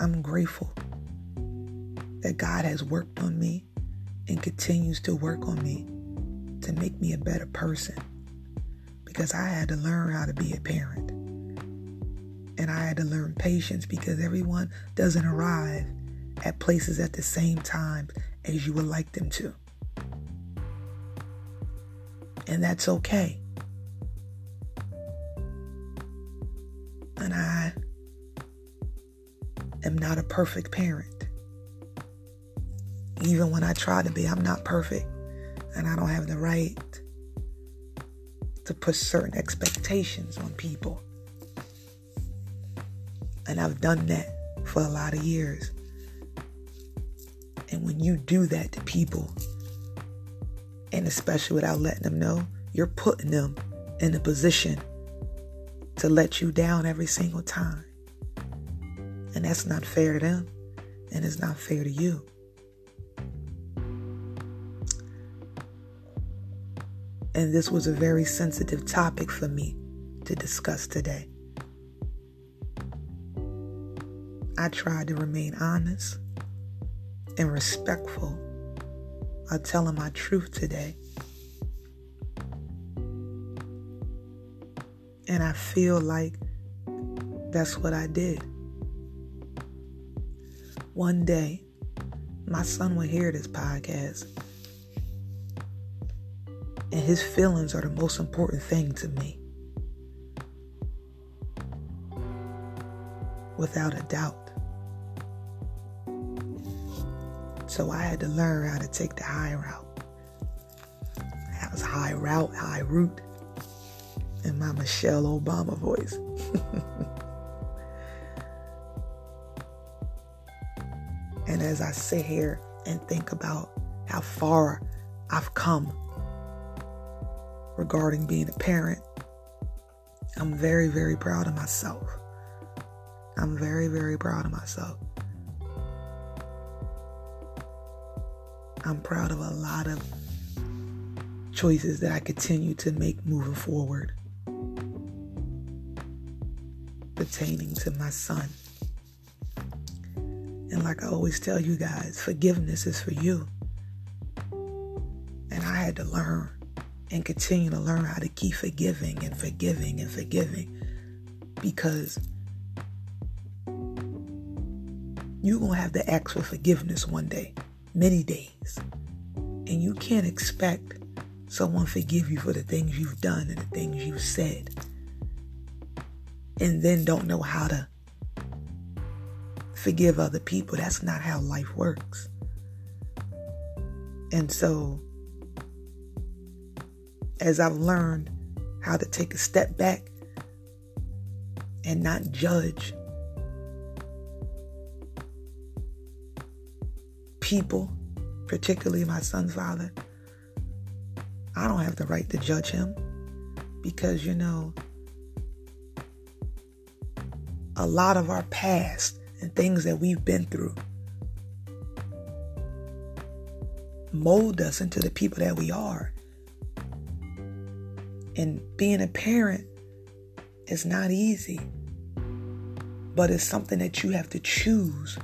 I'm grateful that God has worked on me and continues to work on me to make me a better person because I had to learn how to be a parent. And I had to learn patience because everyone doesn't arrive at places at the same time as you would like them to. And that's okay. and I am not a perfect parent. Even when I try to be, I'm not perfect, and I don't have the right to put certain expectations on people. And I've done that for a lot of years. And when you do that to people, and especially without letting them know, you're putting them in a position to let you down every single time. And that's not fair to them, and it's not fair to you. And this was a very sensitive topic for me to discuss today. I tried to remain honest and respectful of telling my truth today. And I feel like that's what I did. One day, my son will hear this podcast. And his feelings are the most important thing to me. Without a doubt. So I had to learn how to take the high route. That was high route, high route in my Michelle Obama voice. *laughs* and as I sit here and think about how far I've come regarding being a parent, I'm very, very proud of myself. I'm very, very proud of myself. I'm proud of a lot of choices that I continue to make moving forward. pertaining to my son. And like I always tell you guys, forgiveness is for you. And I had to learn and continue to learn how to keep forgiving and forgiving and forgiving because you're going to have to ask for forgiveness one day, many days. And you can't expect someone to forgive you for the things you've done and the things you've said and then don't know how to forgive other people. That's not how life works. And so, as I've learned how to take a step back and not judge people, particularly my son's father, I don't have the right to judge him because, you know, a lot of our past and things that we've been through mold us into the people that we are. And being a parent is not easy, but it's something that you have to choose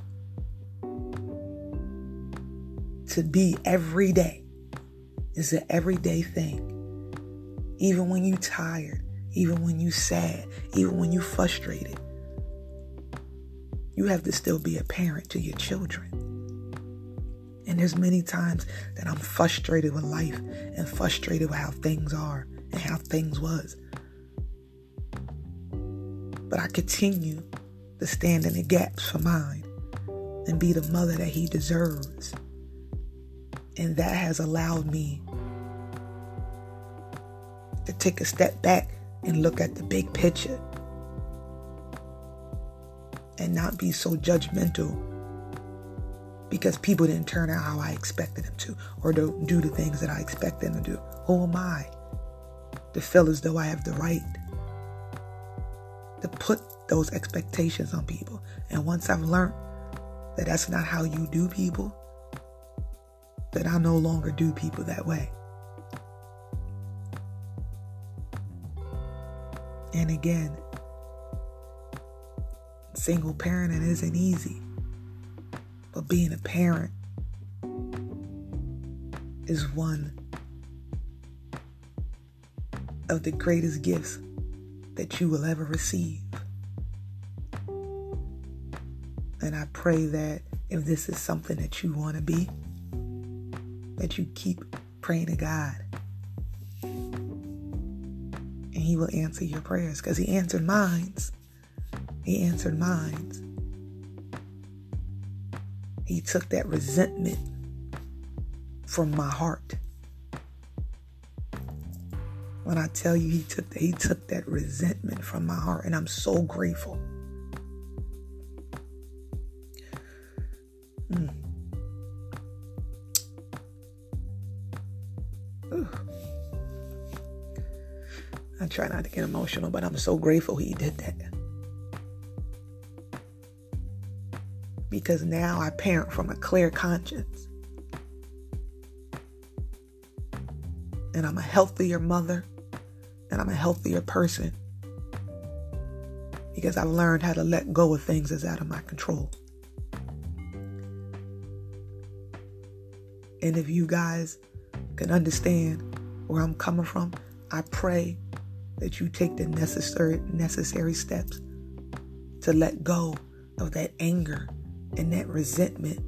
to be every day. It's an everyday thing. Even when you're tired, even when you're sad, even when you're frustrated, you have to still be a parent to your children. And there's many times that I'm frustrated with life and frustrated with how things are and how things was. But I continue to stand in the gaps for mine and be the mother that he deserves. And that has allowed me to take a step back and look at the big picture and not be so judgmental because people didn't turn out how I expected them to or don't do the things that I expect them to do. Who am I to feel as though I have the right to put those expectations on people? And once I've learned that that's not how you do people, that I no longer do people that way. And again, single parenting isn't easy. But being a parent is one of the greatest gifts that you will ever receive. And I pray that if this is something that you want to be, that you keep praying to God. And He will answer your prayers because He answered mine. He answered mine. He took that resentment from my heart. When I tell you he took he took that resentment from my heart and I'm so grateful. Mm. I try not to get emotional, but I'm so grateful he did that. because now I parent from a clear conscience. And I'm a healthier mother and I'm a healthier person because I've learned how to let go of things that's out of my control. And if you guys can understand where I'm coming from, I pray that you take the necessary necessary steps to let go of that anger and that resentment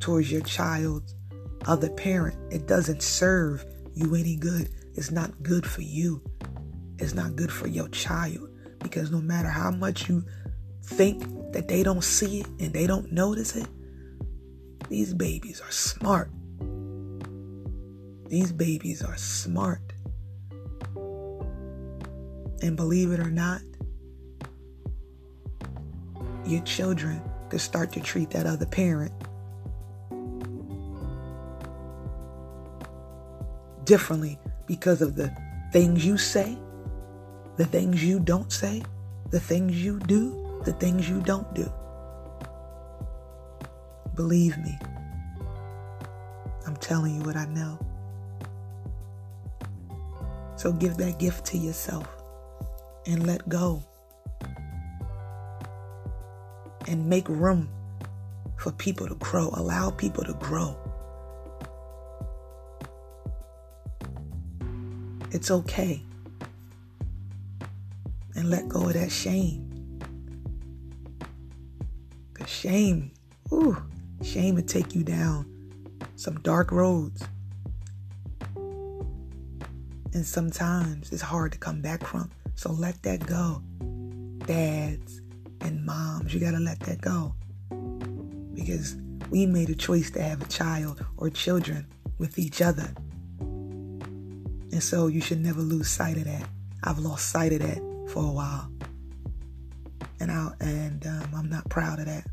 towards your child's other parent, it doesn't serve you any good. It's not good for you. It's not good for your child. Because no matter how much you think that they don't see it and they don't notice it, these babies are smart. These babies are smart. And believe it or not, your children could start to treat that other parent differently because of the things you say, the things you don't say, the things you do, the things you don't do. Believe me, I'm telling you what I know. So give that gift to yourself and let go and make room for people to grow. Allow people to grow. It's okay. And let go of that shame. Because shame, ooh, shame would take you down some dark roads. And sometimes it's hard to come back from. So let that go. Dads, and moms, you got to let that go. Because we made a choice to have a child or children with each other. And so you should never lose sight of that. I've lost sight of that for a while. And I and um, I'm not proud of that.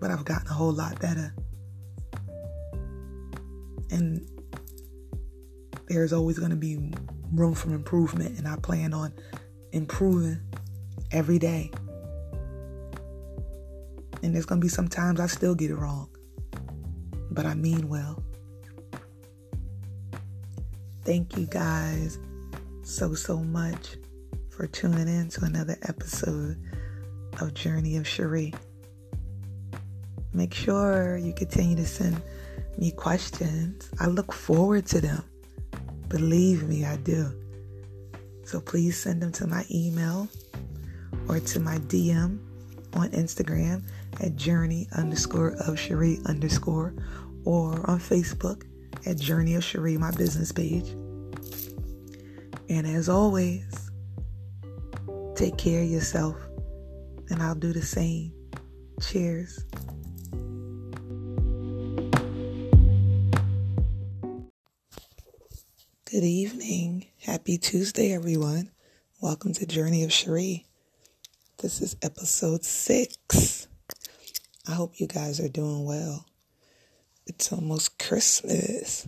But I've gotten a whole lot better. And there's always going to be room for improvement and I plan on improving every day. And there's going to be some times I still get it wrong, but I mean well. Thank you guys so, so much for tuning in to another episode of Journey of Cherie. Make sure you continue to send me questions. I look forward to them. Believe me, I do. So please send them to my email or to my DM on Instagram at journey underscore of Cherie underscore or on Facebook at Journey of Cherie, my business page. And as always, take care of yourself, and I'll do the same. Cheers. Good evening. Happy Tuesday, everyone. Welcome to Journey of Cherie. This is episode six. I hope you guys are doing well. It's almost Christmas,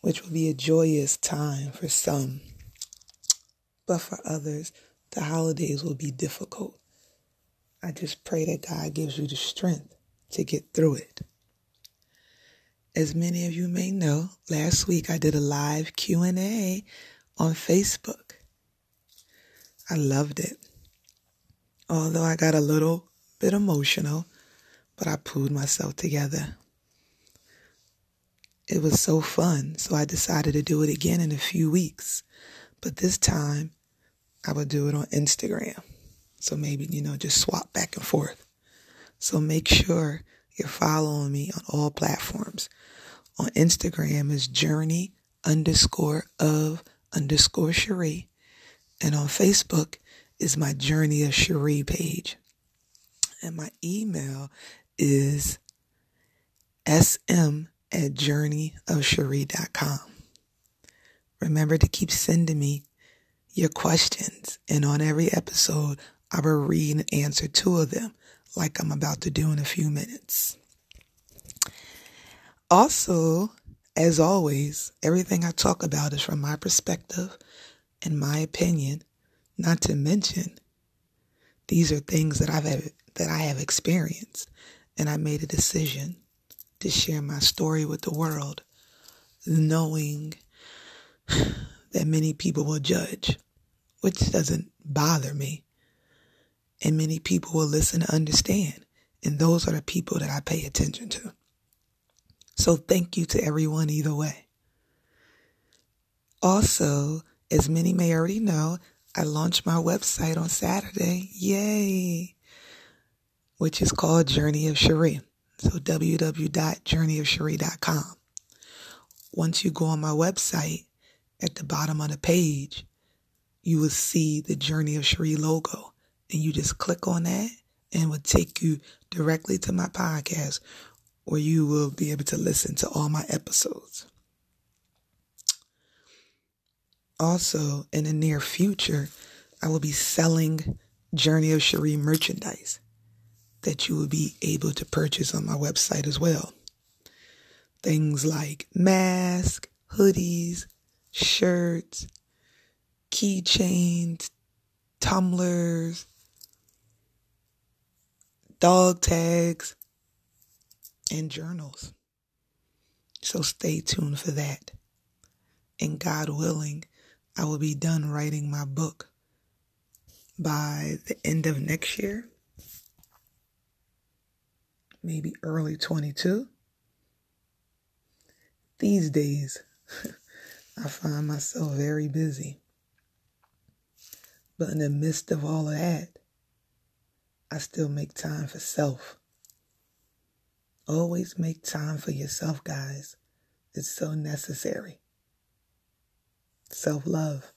which will be a joyous time for some. But for others, the holidays will be difficult. I just pray that God gives you the strength to get through it. As many of you may know, last week I did a live Q&A on Facebook. I loved it. Although I got a little bit emotional, but I pulled myself together. It was so fun, so I decided to do it again in a few weeks. But this time, I would do it on Instagram. So maybe, you know, just swap back and forth. So make sure you're following me on all platforms. On Instagram is journey underscore of underscore Cherie. And on Facebook is my Journey of Cherie page. And my email is sm at journeyofcherie.com. Remember to keep sending me your questions, and on every episode, I will read and answer two of them, like I'm about to do in a few minutes. Also, as always, everything I talk about is from my perspective and my opinion, not to mention these are things that I've that I have experienced and I made a decision to share my story with the world, knowing that many people will judge, which doesn't bother me. And many people will listen and understand. And those are the people that I pay attention to. So thank you to everyone either way. Also, as many may already know, I launched my website on Saturday. Yay! Which is called Journey of Cherie. So www.journeyofcherie.com. Once you go on my website, at the bottom of the page, you will see the Journey of Cherie logo. And you just click on that and it will take you directly to my podcast where you will be able to listen to all my episodes. Also, in the near future, I will be selling Journey of Cherie merchandise that you will be able to purchase on my website as well. Things like masks, hoodies, shirts, keychains, tumblers, dog tags, and journals. So stay tuned for that. And God willing, I will be done writing my book by the end of next year maybe early 22. These days, *laughs* I find myself very busy. But in the midst of all of that, I still make time for self. Always make time for yourself, guys. It's so necessary. Self love.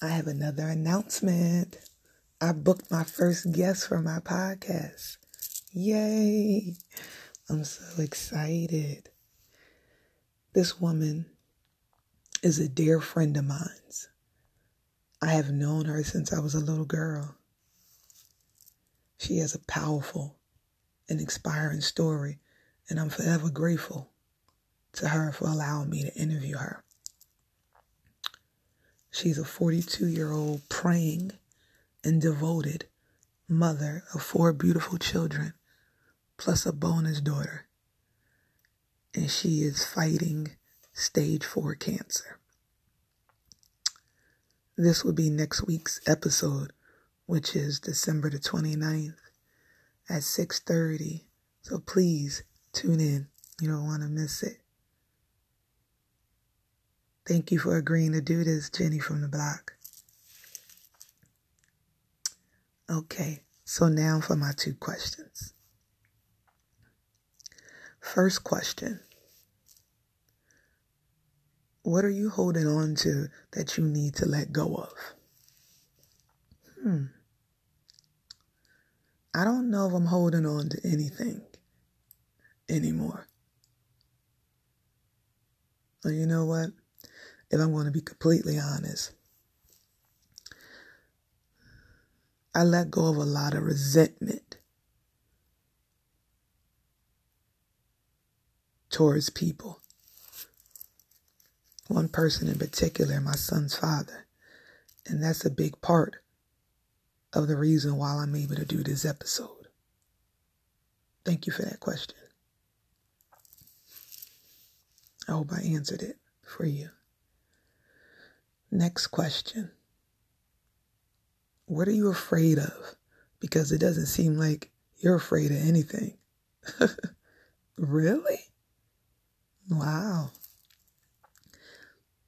I have another announcement. I booked my first guest for my podcast. Yay! I'm so excited. This woman is a dear friend of mine's. I have known her since I was a little girl. She has a powerful and inspiring story, and I'm forever grateful to her for allowing me to interview her. She's a 42 year old praying and devoted mother of four beautiful children, plus a bonus daughter. And she is fighting stage four cancer. This will be next week's episode, which is December the 29th at 6:30. So please tune in. You don't want to miss it. Thank you for agreeing to do this, Jenny from the block. Okay, so now for my two questions. First question What are you holding on to that you need to let go of? Hmm. I don't know if I'm holding on to anything anymore. Well, you know what? If I'm going to be completely honest, I let go of a lot of resentment towards people. One person in particular, my son's father. And that's a big part of the reason why I'm able to do this episode. Thank you for that question. I hope I answered it for you. Next question. What are you afraid of? Because it doesn't seem like you're afraid of anything. *laughs* really? Wow.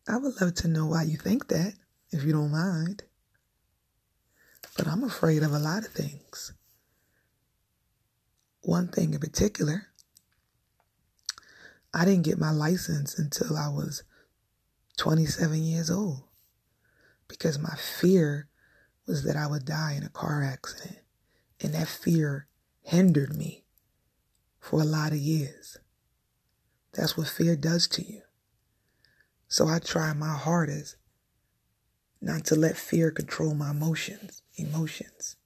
I would love to know why you think that, if you don't mind. But I'm afraid of a lot of things. One thing in particular, I didn't get my license until I was 27 years old because my fear was that I would die in a car accident. And that fear hindered me for a lot of years. That's what fear does to you. So I try my hardest not to let fear control my emotions. Emotions.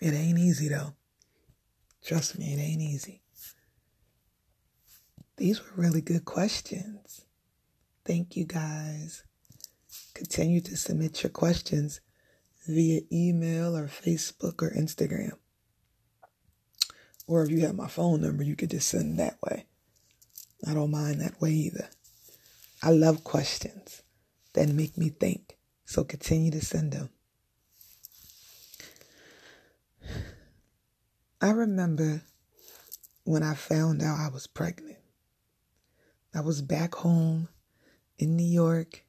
It ain't easy though. Trust me, it ain't easy. These were really good questions. Thank you guys. Continue to submit your questions via email or Facebook or Instagram. Or if you have my phone number, you could just send that way. I don't mind that way either. I love questions that make me think. So continue to send them. I remember when I found out I was pregnant. I was back home in New York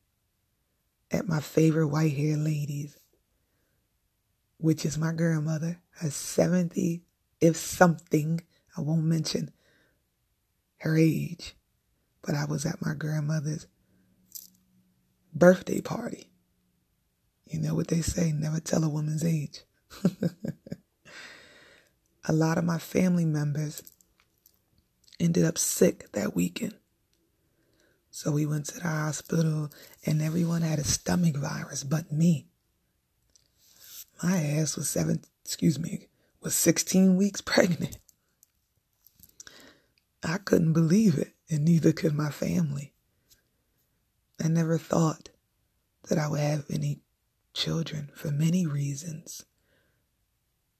at my favorite white haired lady's which is my grandmother, her 70, if something, I won't mention her age, but I was at my grandmother's birthday party. You know what they say, never tell a woman's age. *laughs* a lot of my family members ended up sick that weekend. So we went to the hospital and everyone had a stomach virus but me. My ass was seven, excuse me, was 16 weeks *laughs* pregnant. I couldn't believe it, and neither could my family. I never thought that I would have any children for many reasons.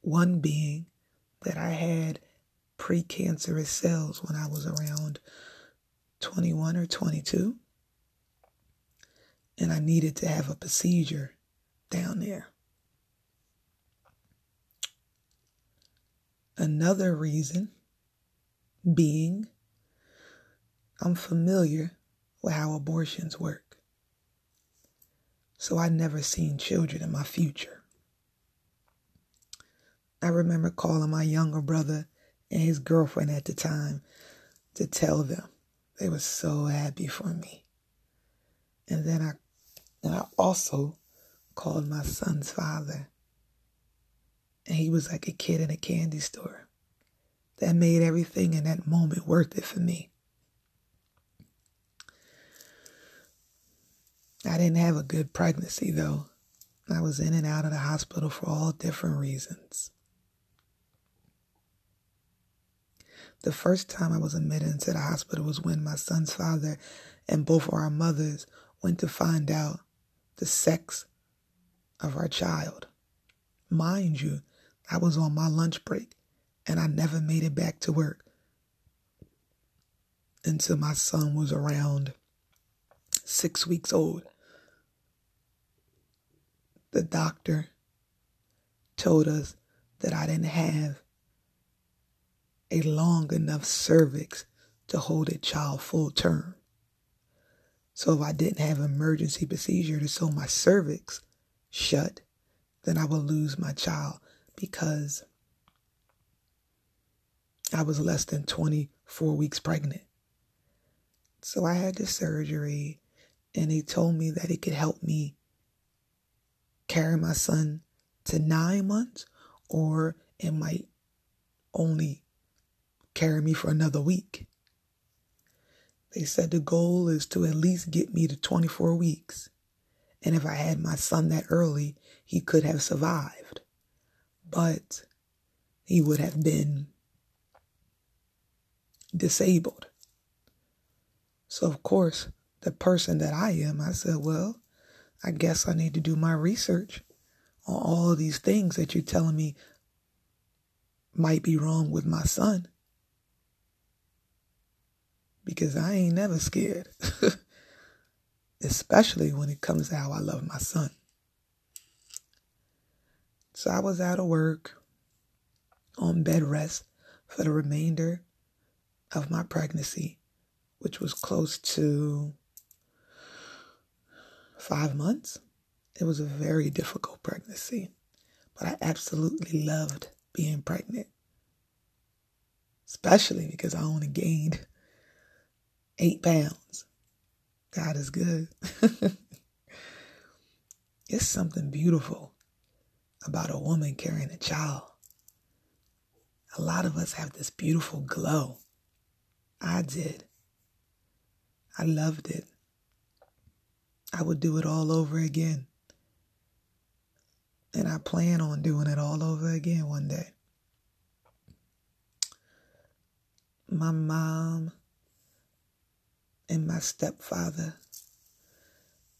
One being that I had precancerous cells when I was around 21 or 22, and I needed to have a procedure down there. Another reason being I'm familiar with how abortions work. So I never seen children in my future. I remember calling my younger brother and his girlfriend at the time to tell them they were so happy for me. And then I and I also called my son's father and he was like a kid in a candy store. That made everything in that moment worth it for me. I didn't have a good pregnancy though. I was in and out of the hospital for all different reasons. The first time I was admitted into the hospital was when my son's father and both of our mothers went to find out the sex of our child. Mind you, I was on my lunch break and I never made it back to work until my son was around six weeks old. The doctor told us that I didn't have a long enough cervix to hold a child full term. So if I didn't have emergency procedure to sew my cervix shut, then I would lose my child because I was less than 24 weeks pregnant. So I had the surgery, and they told me that it could help me carry my son to nine months, or it might only carry me for another week. They said the goal is to at least get me to 24 weeks. And if I had my son that early, he could have survived. But he would have been disabled. So, of course, the person that I am, I said, well, I guess I need to do my research on all of these things that you're telling me might be wrong with my son. Because I ain't never scared, *laughs* especially when it comes to how I love my son. So I was out of work on bed rest for the remainder of my pregnancy, which was close to five months. It was a very difficult pregnancy, but I absolutely loved being pregnant, especially because I only gained eight pounds. God is good. *laughs* it's something beautiful about a woman carrying a child. A lot of us have this beautiful glow. I did. I loved it. I would do it all over again. And I plan on doing it all over again one day. My mom and my stepfather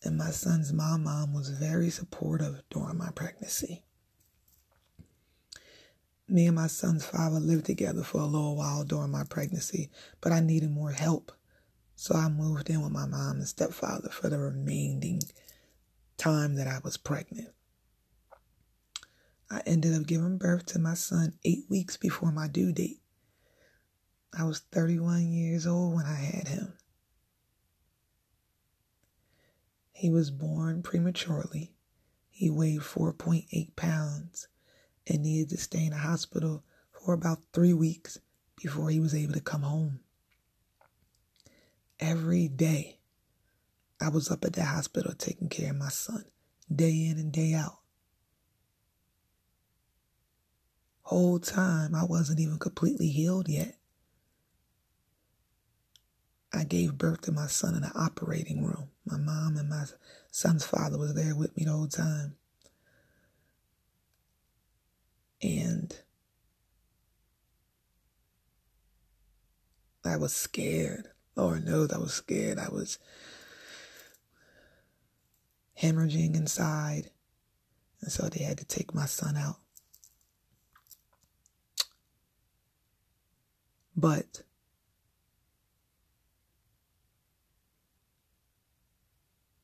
and my son's mom mom was very supportive during my pregnancy. Me and my son's father lived together for a little while during my pregnancy, but I needed more help. So I moved in with my mom and stepfather for the remaining time that I was pregnant. I ended up giving birth to my son eight weeks before my due date. I was 31 years old when I had him. He was born prematurely. He weighed 4.8 pounds and needed to stay in the hospital for about three weeks before he was able to come home. Every day, I was up at the hospital taking care of my son, day in and day out. Whole time, I wasn't even completely healed yet. I gave birth to my son in the operating room. My mom and my son's father was there with me the whole time. And I was scared. Lord knows I was scared. I was hemorrhaging inside. And so they had to take my son out. But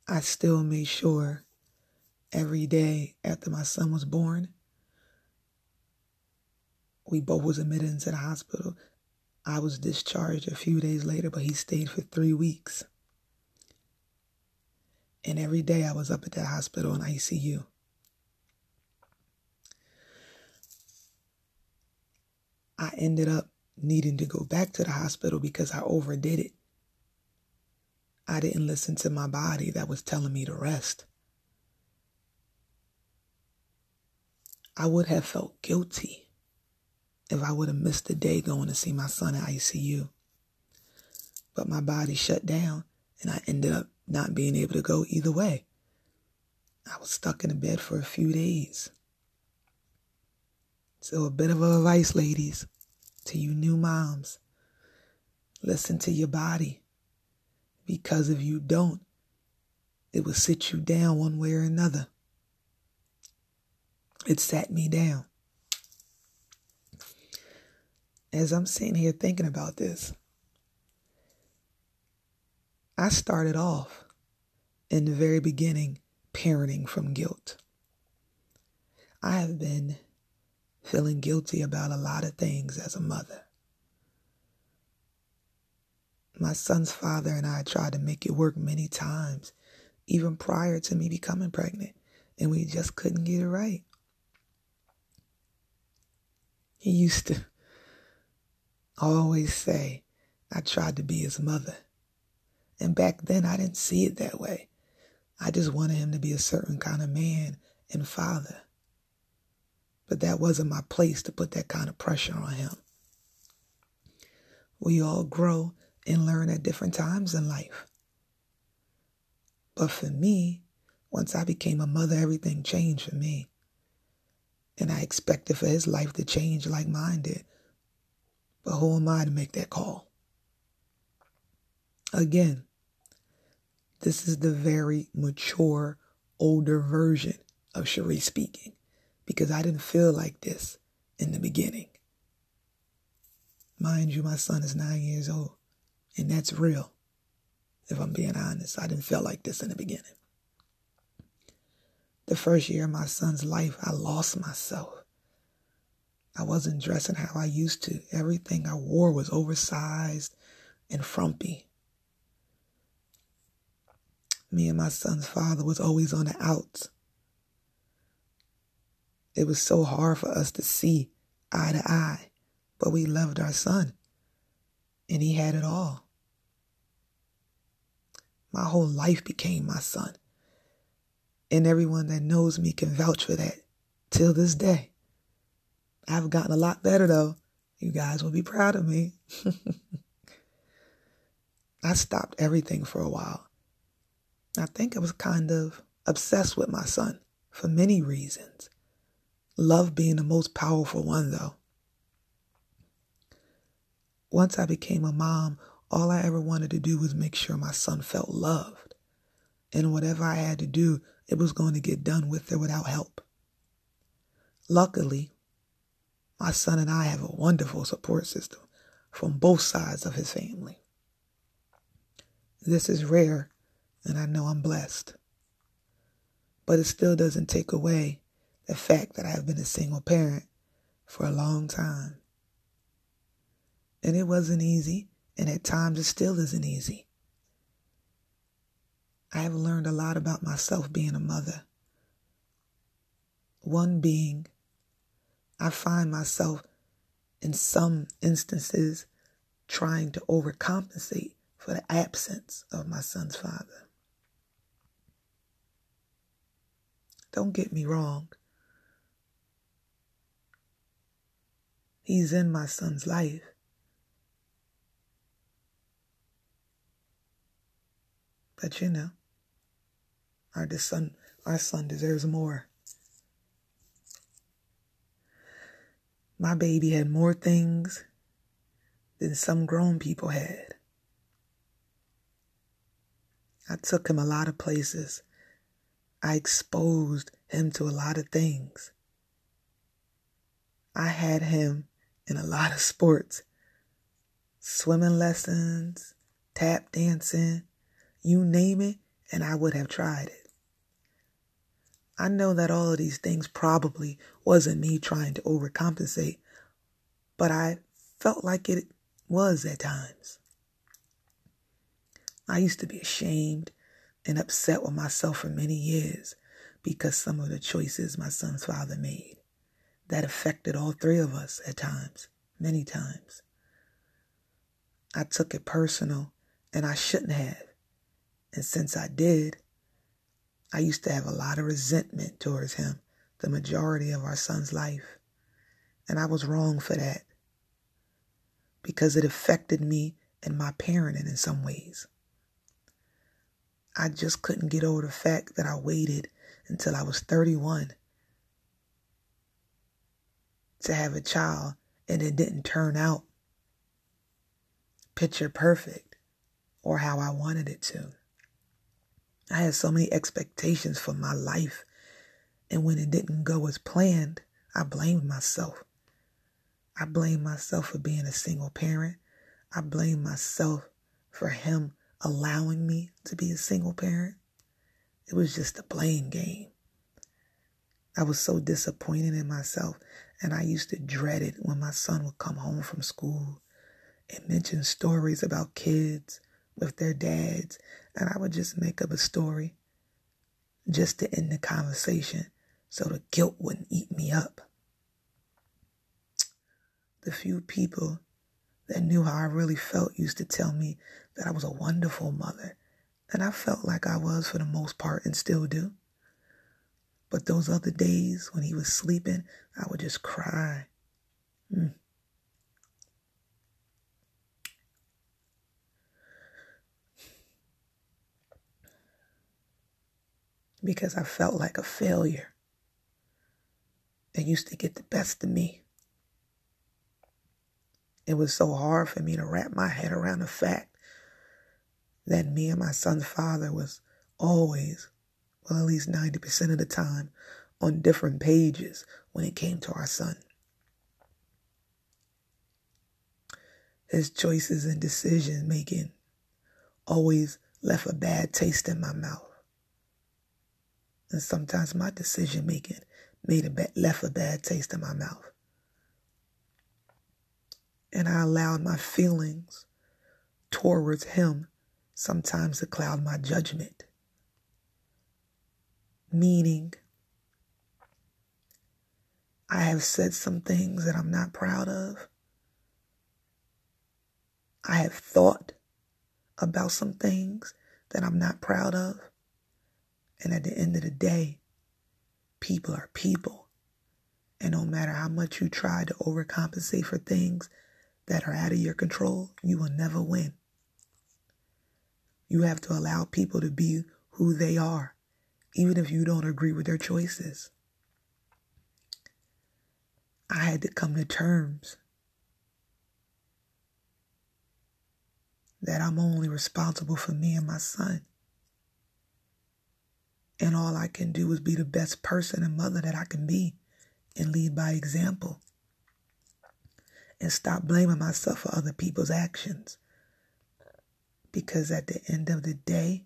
I still made sure every day after my son was born we both was admitted into the hospital. I was discharged a few days later, but he stayed for three weeks. And every day I was up at that hospital in ICU. I ended up needing to go back to the hospital because I overdid it. I didn't listen to my body that was telling me to rest. I would have felt guilty if I would have missed a day going to see my son at ICU. But my body shut down and I ended up not being able to go either way. I was stuck in the bed for a few days. So, a bit of advice, ladies, to you new moms listen to your body. Because if you don't, it will sit you down one way or another. It sat me down as I'm sitting here thinking about this, I started off in the very beginning parenting from guilt. I have been feeling guilty about a lot of things as a mother. My son's father and I tried to make it work many times, even prior to me becoming pregnant, and we just couldn't get it right. He used to always say, I tried to be his mother. And back then, I didn't see it that way. I just wanted him to be a certain kind of man and father. But that wasn't my place to put that kind of pressure on him. We all grow and learn at different times in life. But for me, once I became a mother, everything changed for me. And I expected for his life to change like mine did. But who am I to make that call? Again, this is the very mature, older version of Cherie speaking because I didn't feel like this in the beginning. Mind you, my son is nine years old, and that's real. If I'm being honest, I didn't feel like this in the beginning. The first year of my son's life, I lost myself. I wasn't dressing how I used to. Everything I wore was oversized and frumpy. Me and my son's father was always on the outs. It was so hard for us to see eye to eye, but we loved our son, and he had it all. My whole life became my son, and everyone that knows me can vouch for that till this day. I've gotten a lot better though. You guys will be proud of me. *laughs* I stopped everything for a while. I think I was kind of obsessed with my son for many reasons. Love being the most powerful one, though. Once I became a mom, all I ever wanted to do was make sure my son felt loved. And whatever I had to do, it was going to get done with or without help. Luckily, my son and I have a wonderful support system from both sides of his family. This is rare and I know I'm blessed. But it still doesn't take away the fact that I have been a single parent for a long time. And it wasn't easy, and at times it still isn't easy. I have learned a lot about myself being a mother. One being, I find myself in some instances trying to overcompensate for the absence of my son's father. Don't get me wrong. He's in my son's life. But you know, our son, our son deserves more. My baby had more things than some grown people had. I took him a lot of places I exposed him to a lot of things. I had him in a lot of sports swimming lessons, tap dancing, you name it, and I would have tried it. I know that all of these things probably wasn't me trying to overcompensate, but I felt like it was at times. I used to be ashamed and upset with myself for many years because some of the choices my son's father made that affected all three of us at times, many times. I took it personal and I shouldn't have. And since I did, I used to have a lot of resentment towards him the majority of our son's life. And I was wrong for that because it affected me and my parenting in some ways. I just couldn't get over the fact that I waited until I was 31 to have a child and it didn't turn out picture perfect or how I wanted it to. I had so many expectations for my life, and when it didn't go as planned, I blamed myself. I blamed myself for being a single parent. I blamed myself for him allowing me to be a single parent. It was just a blame game. I was so disappointed in myself, and I used to dread it when my son would come home from school and mention stories about kids with their dads, and I would just make up a story just to end the conversation so the guilt wouldn't eat me up. the few people that knew how I really felt used to tell me that I was a wonderful mother. And I felt like I was for the most part and still do. But those other days when he was sleeping, I would just cry. Mm. Because I felt like a failure. It used to get the best of me. It was so hard for me to wrap my head around the fact that me and my son's father was always, well, at least 90% of the time, on different pages when it came to our son. His choices and decision making always left a bad taste in my mouth. And sometimes my decision making made a bad, left a bad taste in my mouth and I allowed my feelings towards him sometimes to cloud my judgment. Meaning, I have said some things that I'm not proud of. I have thought about some things that I'm not proud of. And at the end of the day, people are people. And no matter how much you try to overcompensate for things that are out of your control, you will never win. You have to allow people to be who they are, even if you don't agree with their choices. I had to come to terms that I'm only responsible for me and my son. And all I can do is be the best person and mother that I can be and lead by example and stop blaming myself for other people's actions. Because at the end of the day,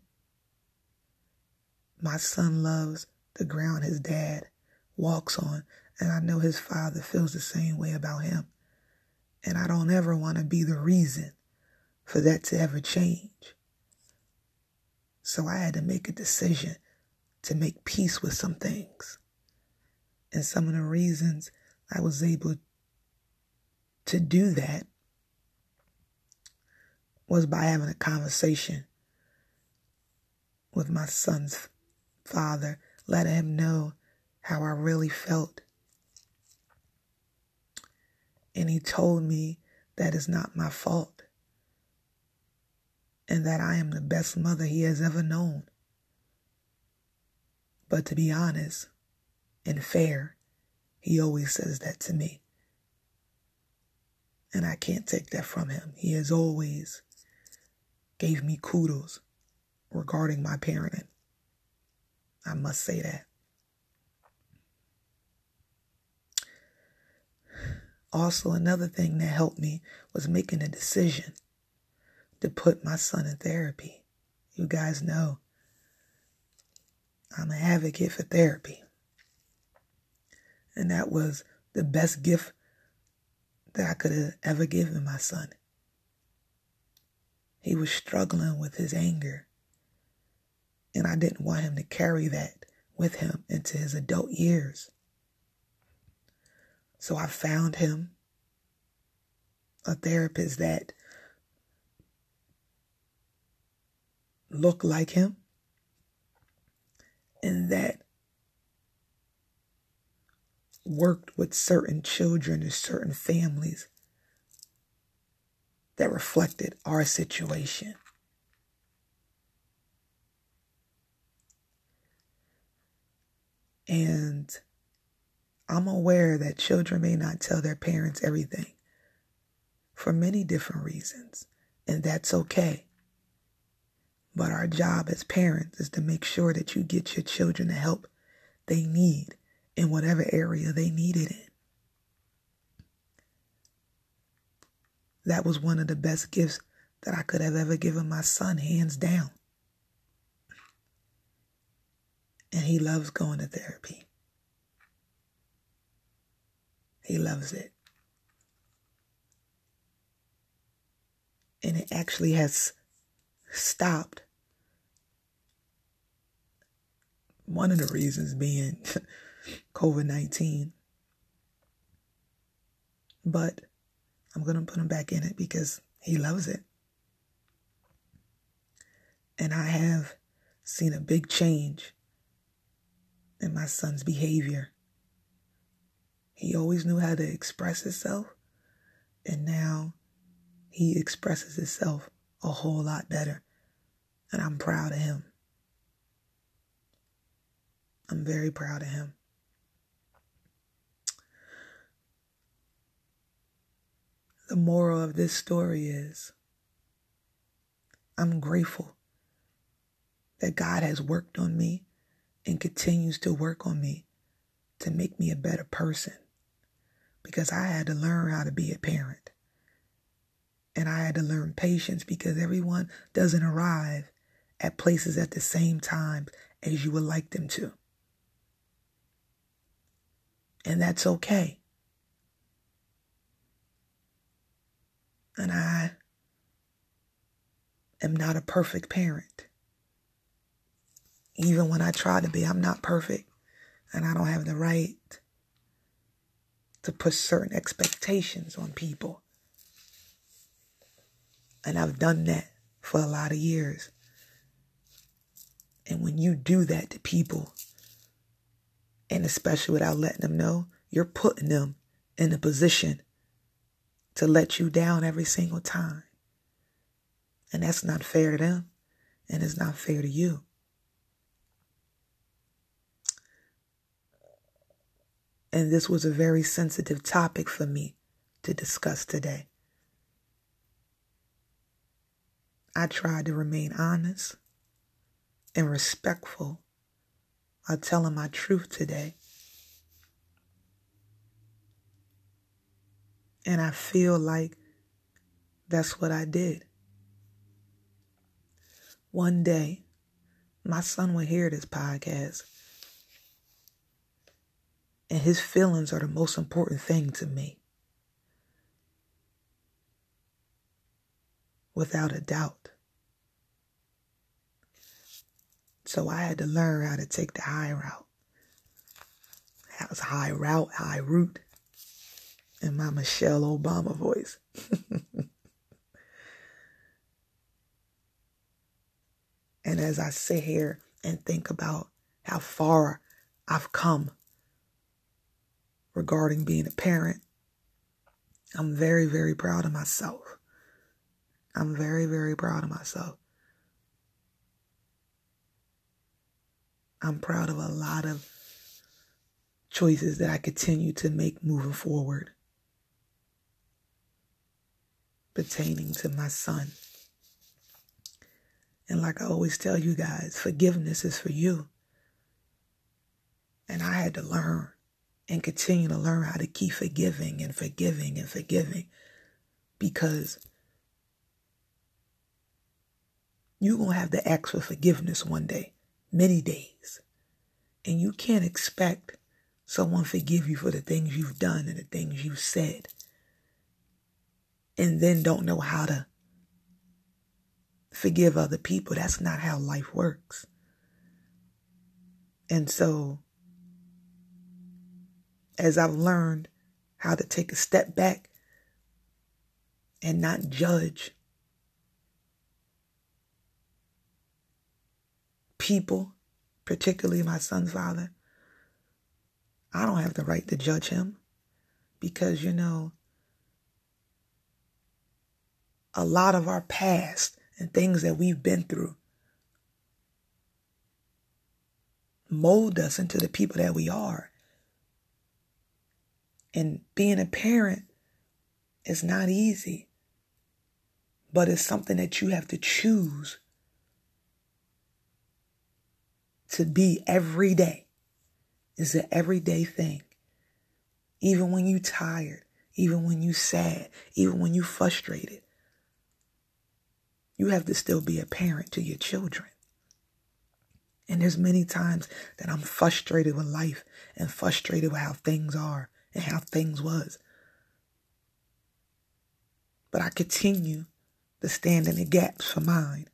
my son loves the ground his dad walks on, and I know his father feels the same way about him. And I don't ever want to be the reason for that to ever change. So I had to make a decision to make peace with some things. And some of the reasons I was able to do that was by having a conversation with my son's father, letting him know how I really felt. And he told me that it's not my fault and that I am the best mother he has ever known. But to be honest and fair, he always says that to me. And I can't take that from him. He has always gave me kudos regarding my parenting. I must say that. Also, another thing that helped me was making a decision to put my son in therapy. You guys know I'm an advocate for therapy. And that was the best gift that I could have ever given my son. He was struggling with his anger, and I didn't want him to carry that with him into his adult years. So I found him a therapist that looked like him and that worked with certain children and certain families that reflected our situation. And I'm aware that children may not tell their parents everything for many different reasons, and that's okay. But our job as parents is to make sure that you get your children the help they need in whatever area they needed it in. That was one of the best gifts that I could have ever given my son, hands down. And he loves going to therapy. He loves it. And it actually has stopped. One of the reasons being *laughs* COVID 19. But I'm going to put him back in it because he loves it. And I have seen a big change in my son's behavior. He always knew how to express himself, and now he expresses himself a whole lot better. And I'm proud of him. I'm very proud of him. The moral of this story is I'm grateful that God has worked on me and continues to work on me to make me a better person because I had to learn how to be a parent. And I had to learn patience because everyone doesn't arrive at places at the same time as you would like them to. And that's okay. And I am not a perfect parent. Even when I try to be, I'm not perfect. And I don't have the right to put certain expectations on people. And I've done that for a lot of years. And when you do that to people, and especially without letting them know, you're putting them in a position to let you down every single time. And that's not fair to them, and it's not fair to you. And this was a very sensitive topic for me to discuss today. I tried to remain honest and respectful while telling my truth today. And I feel like that's what I did. One day, my son will hear this podcast and his feelings are the most important thing to me. Without a doubt. So I had to learn how to take the high route. How's high route, high route in my Michelle Obama voice. *laughs* and as I sit here and think about how far I've come regarding being a parent. I'm very, very proud of myself. I'm very, very proud of myself. I'm proud of a lot of choices that I continue to make moving forward pertaining to my son. And like I always tell you guys, forgiveness is for you. And I had to learn and continue to learn how to keep forgiving and forgiving and forgiving because you're going to have to ask for forgiveness one day, many days. And you can't expect someone to forgive you for the things you've done and the things you've said and then don't know how to forgive other people. That's not how life works. And so as I've learned how to take a step back and not judge people, particularly my son's father, I don't have the right to judge him because, you know, a lot of our past and things that we've been through mold us into the people that we are. And being a parent is not easy, but it's something that you have to choose to be every day. It's an everyday thing. Even when you tired, even when you sad, even when you frustrated, you have to still be a parent to your children. And there's many times that I'm frustrated with life and frustrated with how things are and how things was. But I continue to stand in the gaps for mine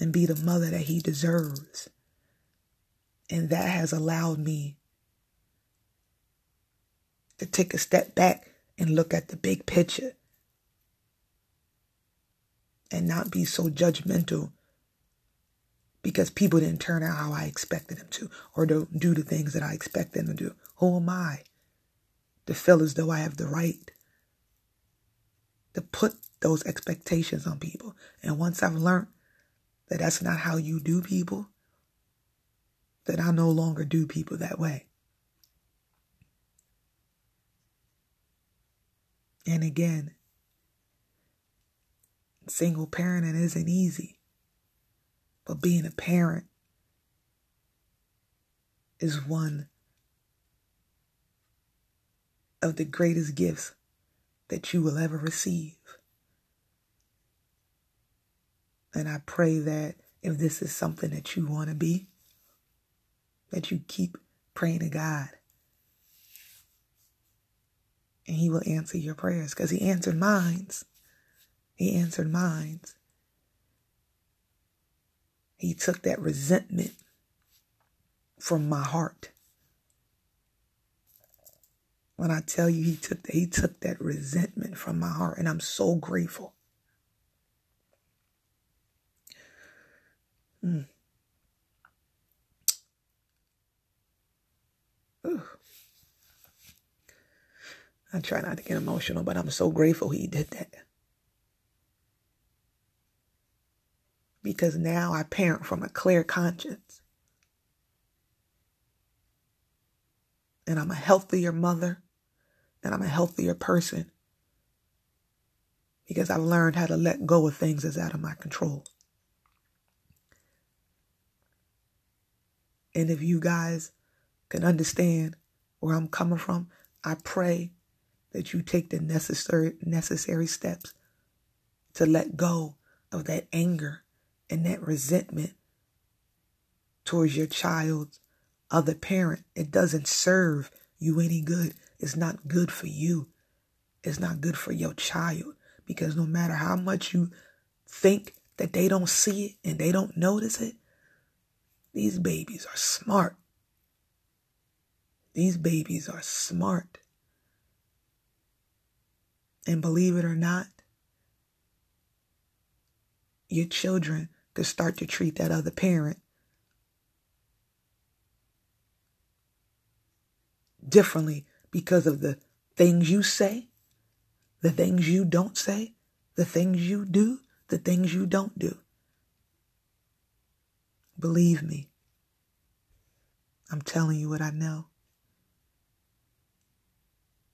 and be the mother that he deserves. And that has allowed me to take a step back and look at the big picture and not be so judgmental because people didn't turn out how I expected them to or don't do the things that I expect them to do. Who am I to feel as though I have the right to put those expectations on people? And once I've learned that that's not how you do people, that I no longer do people that way. And again, single parenting isn't easy, but being a parent is one of the greatest gifts that you will ever receive. And I pray that if this is something that you want to be, that you keep praying to God. And He will answer your prayers because He answered mine. He answered mine. He took that resentment from my heart. When I tell you he took he took that resentment from my heart and I'm so grateful. Mm. I try not to get emotional, but I'm so grateful he did that. Because now I parent from a clear conscience. And I'm a healthier mother and I'm a healthier person because I've learned how to let go of things that's out of my control. And if you guys can understand where I'm coming from, I pray that you take the necessary necessary steps to let go of that anger and that resentment towards your child's other parent. It doesn't serve you any good. It's not good for you. It's not good for your child because no matter how much you think that they don't see it and they don't notice it, these babies are smart. These babies are smart. And believe it or not, your children could start to treat that other parent differently because of the things you say, the things you don't say, the things you do, the things you don't do. Believe me, I'm telling you what I know.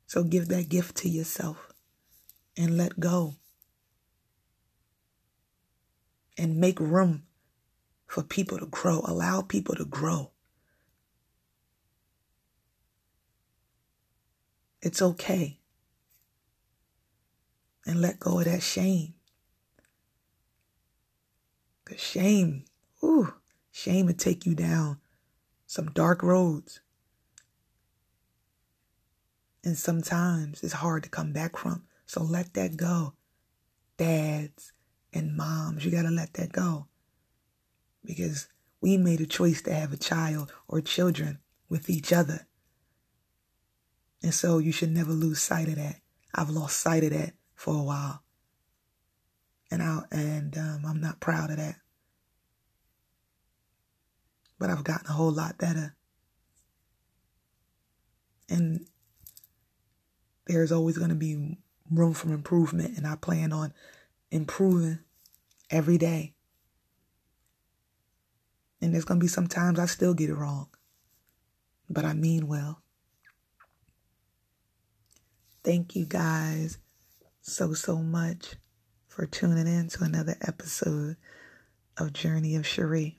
So give that gift to yourself and let go. And make room for people to grow. Allow people to grow. It's okay. And let go of that shame. Because shame, ooh, shame would take you down some dark roads. And sometimes it's hard to come back from. So let that go. Dads and moms, you got to let that go. Because we made a choice to have a child or children with each other. And so you should never lose sight of that. I've lost sight of that for a while. And I and um, I'm not proud of that. But I've gotten a whole lot better. And there's always going to be room for improvement, and I plan on improving every day. And there's going to be some times I still get it wrong, but I mean well. Thank you guys so, so much for tuning in to another episode of Journey of Cherie.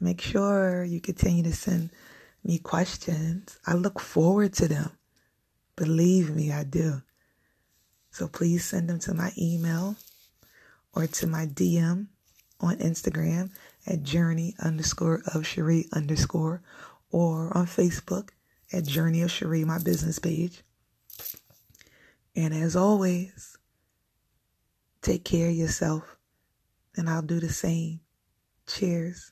Make sure you continue to send me questions. I look forward to them. Believe me, I do. So please send them to my email or to my DM on Instagram at journey underscore of Cherie underscore or on Facebook at Journey of Cherie, my business page. And as always, take care of yourself and I'll do the same. Cheers.